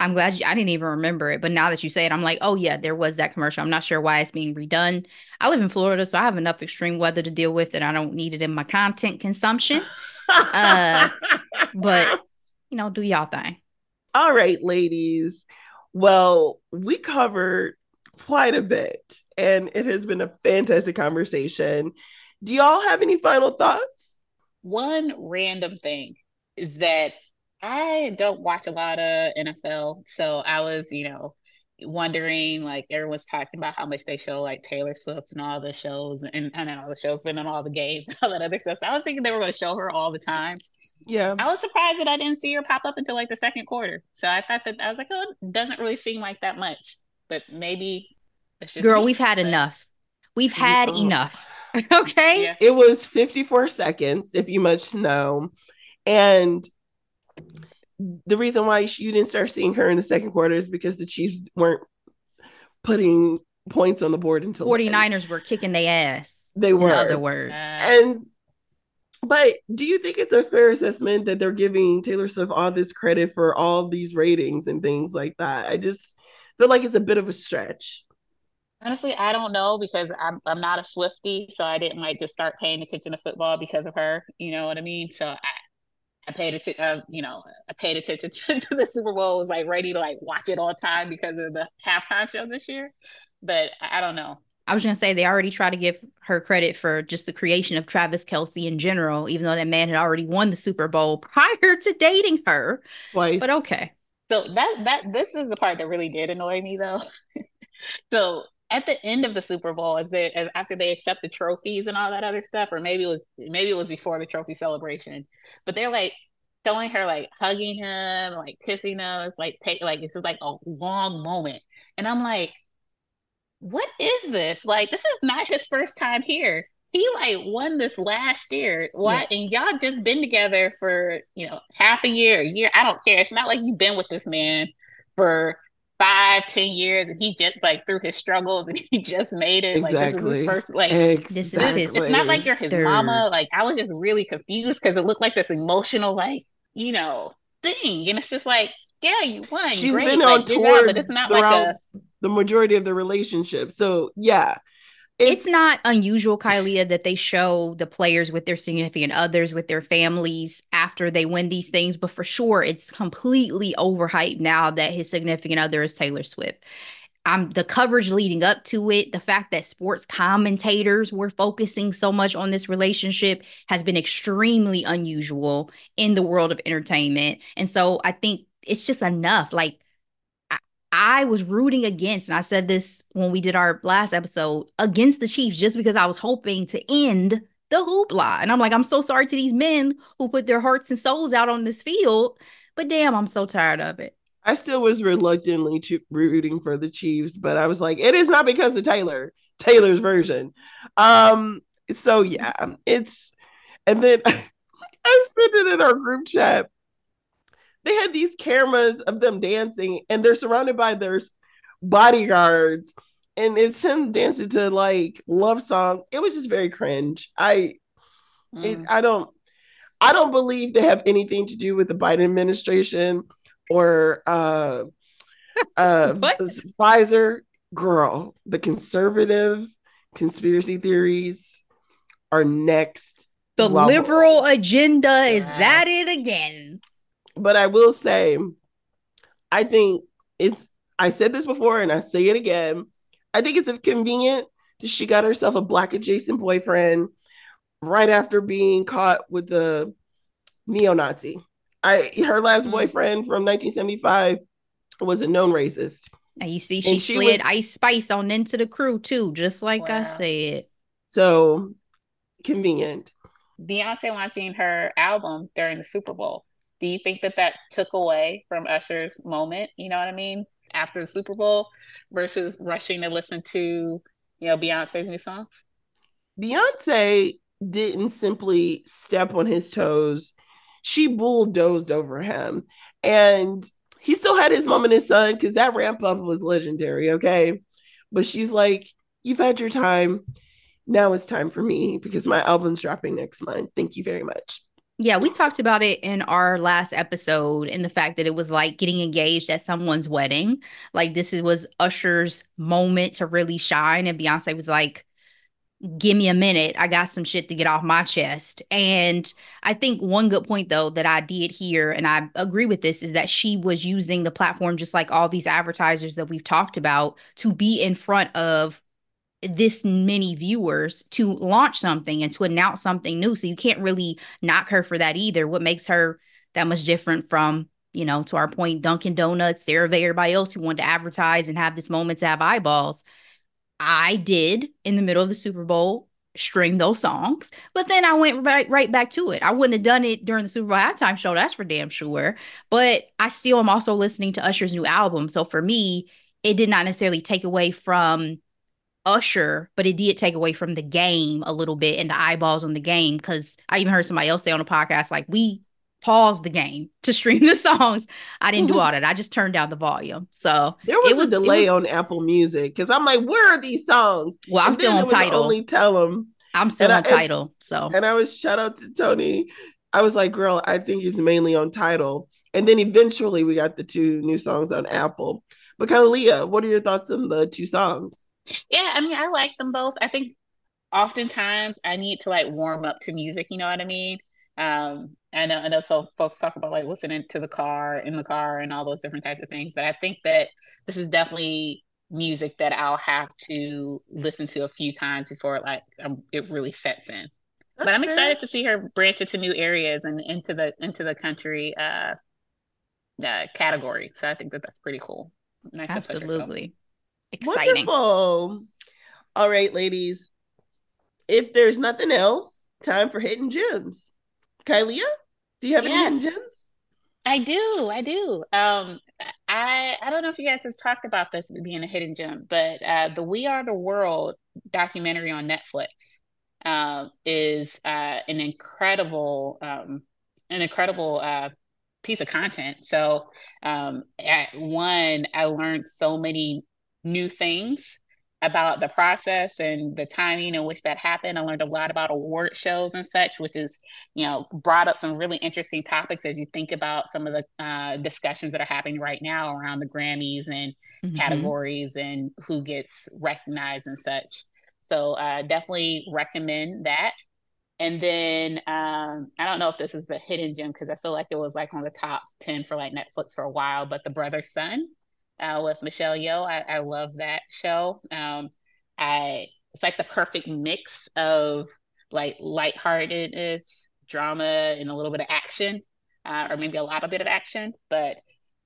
I'm glad you, I didn't even remember it, but now that you say it, I'm like, oh yeah, there was that commercial. I'm not sure why it's being redone. I live in Florida, so I have enough extreme weather to deal with, and I don't need it in my content consumption. Uh, but you know, do y'all thing. All right, ladies. Well, we covered quite a bit, and it has been a fantastic conversation. Do y'all have any final thoughts? One random thing is that I don't watch a lot of NFL, so I was, you know, wondering like everyone's talking about how much they show like Taylor Swift and all the shows and I know all the shows been on all the games and all that other stuff. So I was thinking they were going to show her all the time. Yeah. I was surprised that I didn't see her pop up until like the second quarter. So I thought that I was like, oh, it doesn't really seem like that much, but maybe it's just Girl, me, we've had but- enough. We've had Oh. enough. okay. Yeah. It was 54 seconds, if you must know. And the reason why you didn't start seeing her in the second quarter is because the Chiefs weren't putting points on the board until then. 49ers were kicking their ass. They In were. other words. And but do you think it's a fair assessment that they're giving Taylor Swift all this credit for all these ratings and things like that? I just feel like it's a bit of a stretch. Honestly, I don't know because I'm I'm not a Swifty, so I didn't like just start paying attention to football because of her. You know what I mean? So I I paid attention, uh, you know, I paid attention to, to the Super Bowl. Was like ready to like watch it all time because of the halftime show this year. But I I don't know. I was gonna say they already try to give her credit for just the creation of Travis Kelce in general, even though that man had already won the Super Bowl prior to dating her. Twice. But okay. So that that this is the part that really did annoy me though. So at the end of the Super Bowl, as they as after they accept the trophies and all that other stuff, or maybe it was maybe it was before the trophy celebration, but they're like showing her like hugging him, like kissing him. It's like take like it's just like a long moment, and I'm like, what is this? Like this is not his first time here. He like won this last year. What? Yes. And y'all just been together for you know half a year, a year. I don't care. It's not like you've been with this man for five, ten years, and he just like through his struggles, and he just made it. Like this is Exactly. his first. Like this is exactly. his- it's not like you're his Third. mama. Like I was just really confused because it looked like this emotional, like you know, thing, and it's just like, yeah, you won. She's Great. been like, on tour job, but it's not like a. the majority of the relationship. So yeah. It's not unusual, Kylia, that they show the players with their significant others, with their families after they win these things. But for sure, it's completely overhyped now that his significant other is Taylor Swift. Um, the coverage leading up to it, the fact that sports commentators were focusing so much on this relationship has been extremely unusual in the world of entertainment. And so I think it's just enough. Like, I was rooting against, and I said this when we did our last episode, against the Chiefs just because I was hoping to end the hoopla. And I'm like, I'm so sorry to these men who put their hearts and souls out on this field, but damn, I'm so tired of it. I still was reluctantly cho- rooting for the Chiefs, but I was like, it is not because of Taylor, Taylor's version. Um, so yeah, it's and then I said it in our group chat. They had these cameras of them dancing, and they're surrounded by their bodyguards, and it's him dancing to like love song. It was just very cringe. I it, Mm. I don't I don't believe they have anything to do with the Biden administration or uh uh? Pfizer girl. The conservative conspiracy theories are next. The level. liberal agenda is at it again. But I will say, I think it's I said this before and I say it again. I think it's convenient that She got herself a black adjacent boyfriend right after being caught with the neo-Nazi. I her last mm-hmm. boyfriend from 1975 was a known racist. And you see, she, she slid was, Ice Spice on into the crew too, just like wow. I said. So convenient. Beyonce launching her album during the Super Bowl. Do you think that that took away from Usher's moment? You know what I mean? After the Super Bowl versus rushing to listen to, you know, Beyonce's new songs? Beyonce didn't simply step on his toes. She bulldozed over him. And he still had his mom and his son because that ramp up was legendary. Okay. But she's like, You've had your time. Now it's time for me because my album's dropping next month. Thank you very much. Yeah, we talked about it in our last episode and the fact that it was like getting engaged at someone's wedding. Like this was Usher's moment to really shine. And Beyonce was like, give me a minute. I got some shit to get off my chest. And I think one good point, though, that I did hear, and I agree with this, is that she was using the platform, just like all these advertisers that we've talked about, to be in front of this many viewers to launch something and to announce something new. So you can't really knock her for that either. What makes her that much different from, you know, to our point, Dunkin' Donuts, CeraVe, everybody else who wanted to advertise and have this moment to have eyeballs I did in the middle of the Super Bowl string those songs, but then I went right right back to it. I wouldn't have done it during the Super Bowl halftime show, that's for damn sure. But I still am also listening to Usher's new album. So for me, it did not necessarily take away from Usher, but it did take away from the game a little bit and the eyeballs on the game. Cause I even heard somebody else say on the podcast, like, we paused the game to stream the songs. I didn't do all that. I just turned down the volume. So there was, was a delay was, on Apple Music because I'm like, where are these songs? Well, I'm and still on Tidal. Only tell them. I'm still and on I, Tidal. So and I was shout out to Tony. I was like, girl, I think he's mainly on Tidal. And then eventually we got the two new songs on Apple. But kind of Leah, what are your thoughts on the two songs? Yeah, I mean, I like them both. I think oftentimes I need to like warm up to music, you know what I mean? Um, I know, I know so folks talk about like listening to the car in the car and all those different types of things, but I think that this is definitely music that I'll have to listen to a few times before like um, it really sets in. That's but I'm excited to see her branch into new areas and into the into the country uh, uh category. So I think that that's pretty cool. Nice Absolutely exciting. Wonderful. All right, ladies. If there's nothing else, time for hidden gems. Kylia, do you have yeah. any hidden gems? I do, I do. Um, I I don't know if you guys have talked about this being a hidden gem, but uh, the We Are the World documentary on Netflix uh, is uh, an incredible, um, an incredible uh, piece of content. So, um, at one, I learned so many new things about the process and the timing in which that happened. I learned a lot about award shows and such, which is, you know, brought up some really interesting topics as you think about some of the uh, discussions that are happening right now around the Grammys and mm-hmm. categories and who gets recognized and such. So uh, definitely recommend that. And then um, I don't know if this is the hidden gem because I feel like it was like on the top 10 for like Netflix for a while, but The Brothers Sun uh, with Michelle Yeoh. I, I love that show. Um, I it's like the perfect mix of like lightheartedness, drama, and a little bit of action, uh, or maybe a lot of bit of action. But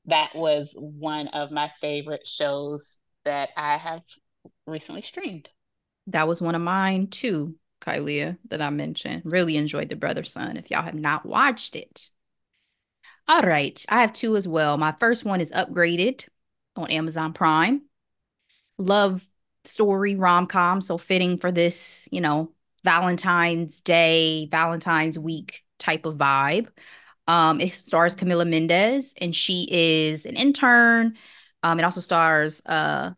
that was one of my favorite shows that I have recently streamed. That was one of mine too, Kylia, that I mentioned. Really enjoyed The Brothers Sun. If y'all have not watched it. All right, I have two as well. My first one is Upgraded on Amazon Prime. Love story rom com, so fitting for this, you know, Valentine's Day, Valentine's Week type of vibe. Um, it stars Camila Mendes, and she is an intern. Um, it also stars uh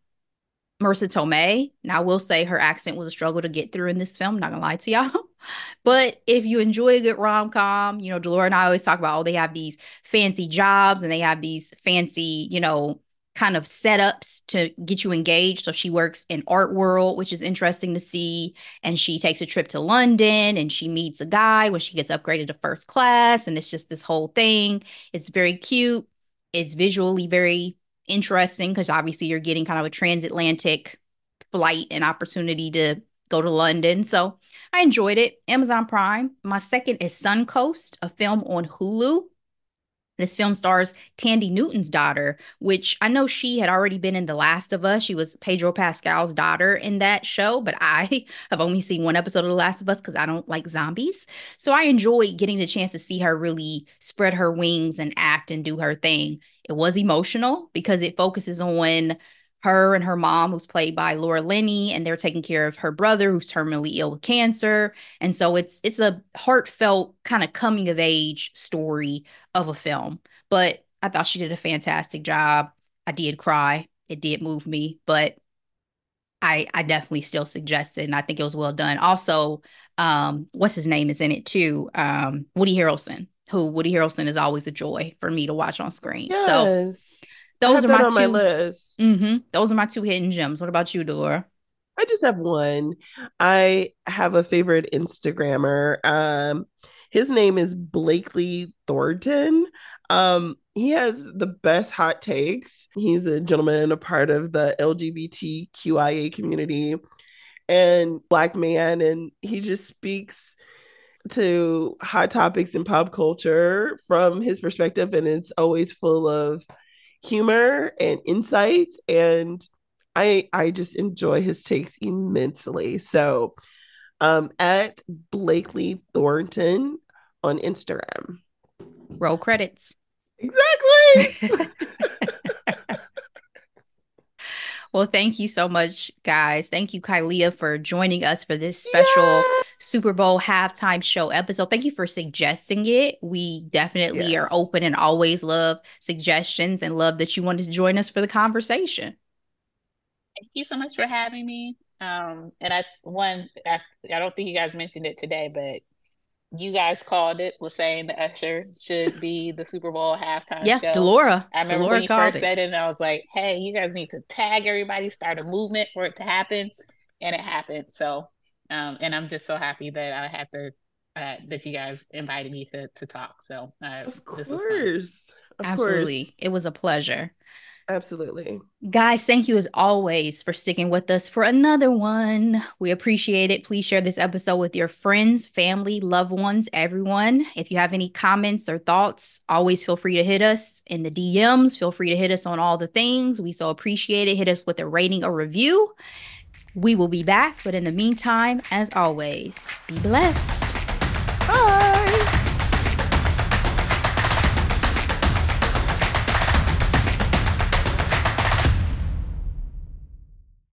Marisa Tomei. Now, I will say her accent was a struggle to get through in this film. Not gonna lie to y'all. but if you enjoy a good rom com, you know, Delora and I always talk about, oh, they have these fancy jobs and they have these fancy, you know, kind of setups to get you engaged. So she works in art world, which is interesting to see. And she takes a trip to London and she meets a guy when she gets upgraded to first class. And it's just this whole thing. It's very cute. It's visually very interesting because obviously you're getting kind of a transatlantic flight and opportunity to go to London. So I enjoyed it. Amazon Prime. My second is Suncoast, a film on Hulu. This film stars Thandie Newton's daughter, which I know she had already been in The Last of Us. She was Pedro Pascal's daughter in that show, but I have only seen one episode of The Last of Us because I don't like zombies. So I enjoy getting the chance to see her really spread her wings and act and do her thing. It was emotional because it focuses on her and her mom, who's played by Laura Linney, and they're taking care of her brother, who's terminally ill with cancer. And so it's it's a heartfelt kind of coming of age story of a film. But I thought she did a fantastic job. I did cry. It did move me, but I I definitely still suggest it, and I think it was well done. Also, um, what's his name is in it too? Um, Woody Harrelson, who Woody Harrelson is always a joy for me to watch on screen. Yes. So those are my two. My list. Mm-hmm, those are my two hidden gems. What about you, Delora? I just have one. I have a favorite Instagrammer. Um, his name is Blakely Thornton. Um, he has the best hot takes. He's a gentleman, a part of the LGBTQIA community and black man, and he just speaks to hot topics in pop culture from his perspective, and it's always full of humor and insight and I I just enjoy his takes immensely. So um at Blakely Thornton on Instagram. Roll credits. Exactly. Well, thank you so much, guys. Thank you, Kylia, for joining us for this special Super Bowl halftime show episode. Thank you for suggesting it. We definitely yes. are open and always love suggestions and love that you wanted to join us for the conversation. Thank you so much for having me. Um, and I one I, I don't think you guys mentioned it today, but you guys called it was saying the Usher should be the Super Bowl halftime yeah, show. Delora. I remember Delora when you first it. said it, and I was like, "Hey, you guys need to tag everybody, start a movement for it to happen," and it happened. So, um, and I'm just so happy that I had to uh, that you guys invited me to to talk. So, uh, of course, of absolutely, course. it was a pleasure. Absolutely. Guys, thank you as always for sticking with us for another one. We appreciate it. Please share this episode with your friends, family, loved ones, everyone. If you have any comments or thoughts, always feel free to hit us in the DMs. Feel free to hit us on all the things. We so appreciate it. Hit us with a rating or review. We will be back, but in the meantime, as always, be blessed. Bye.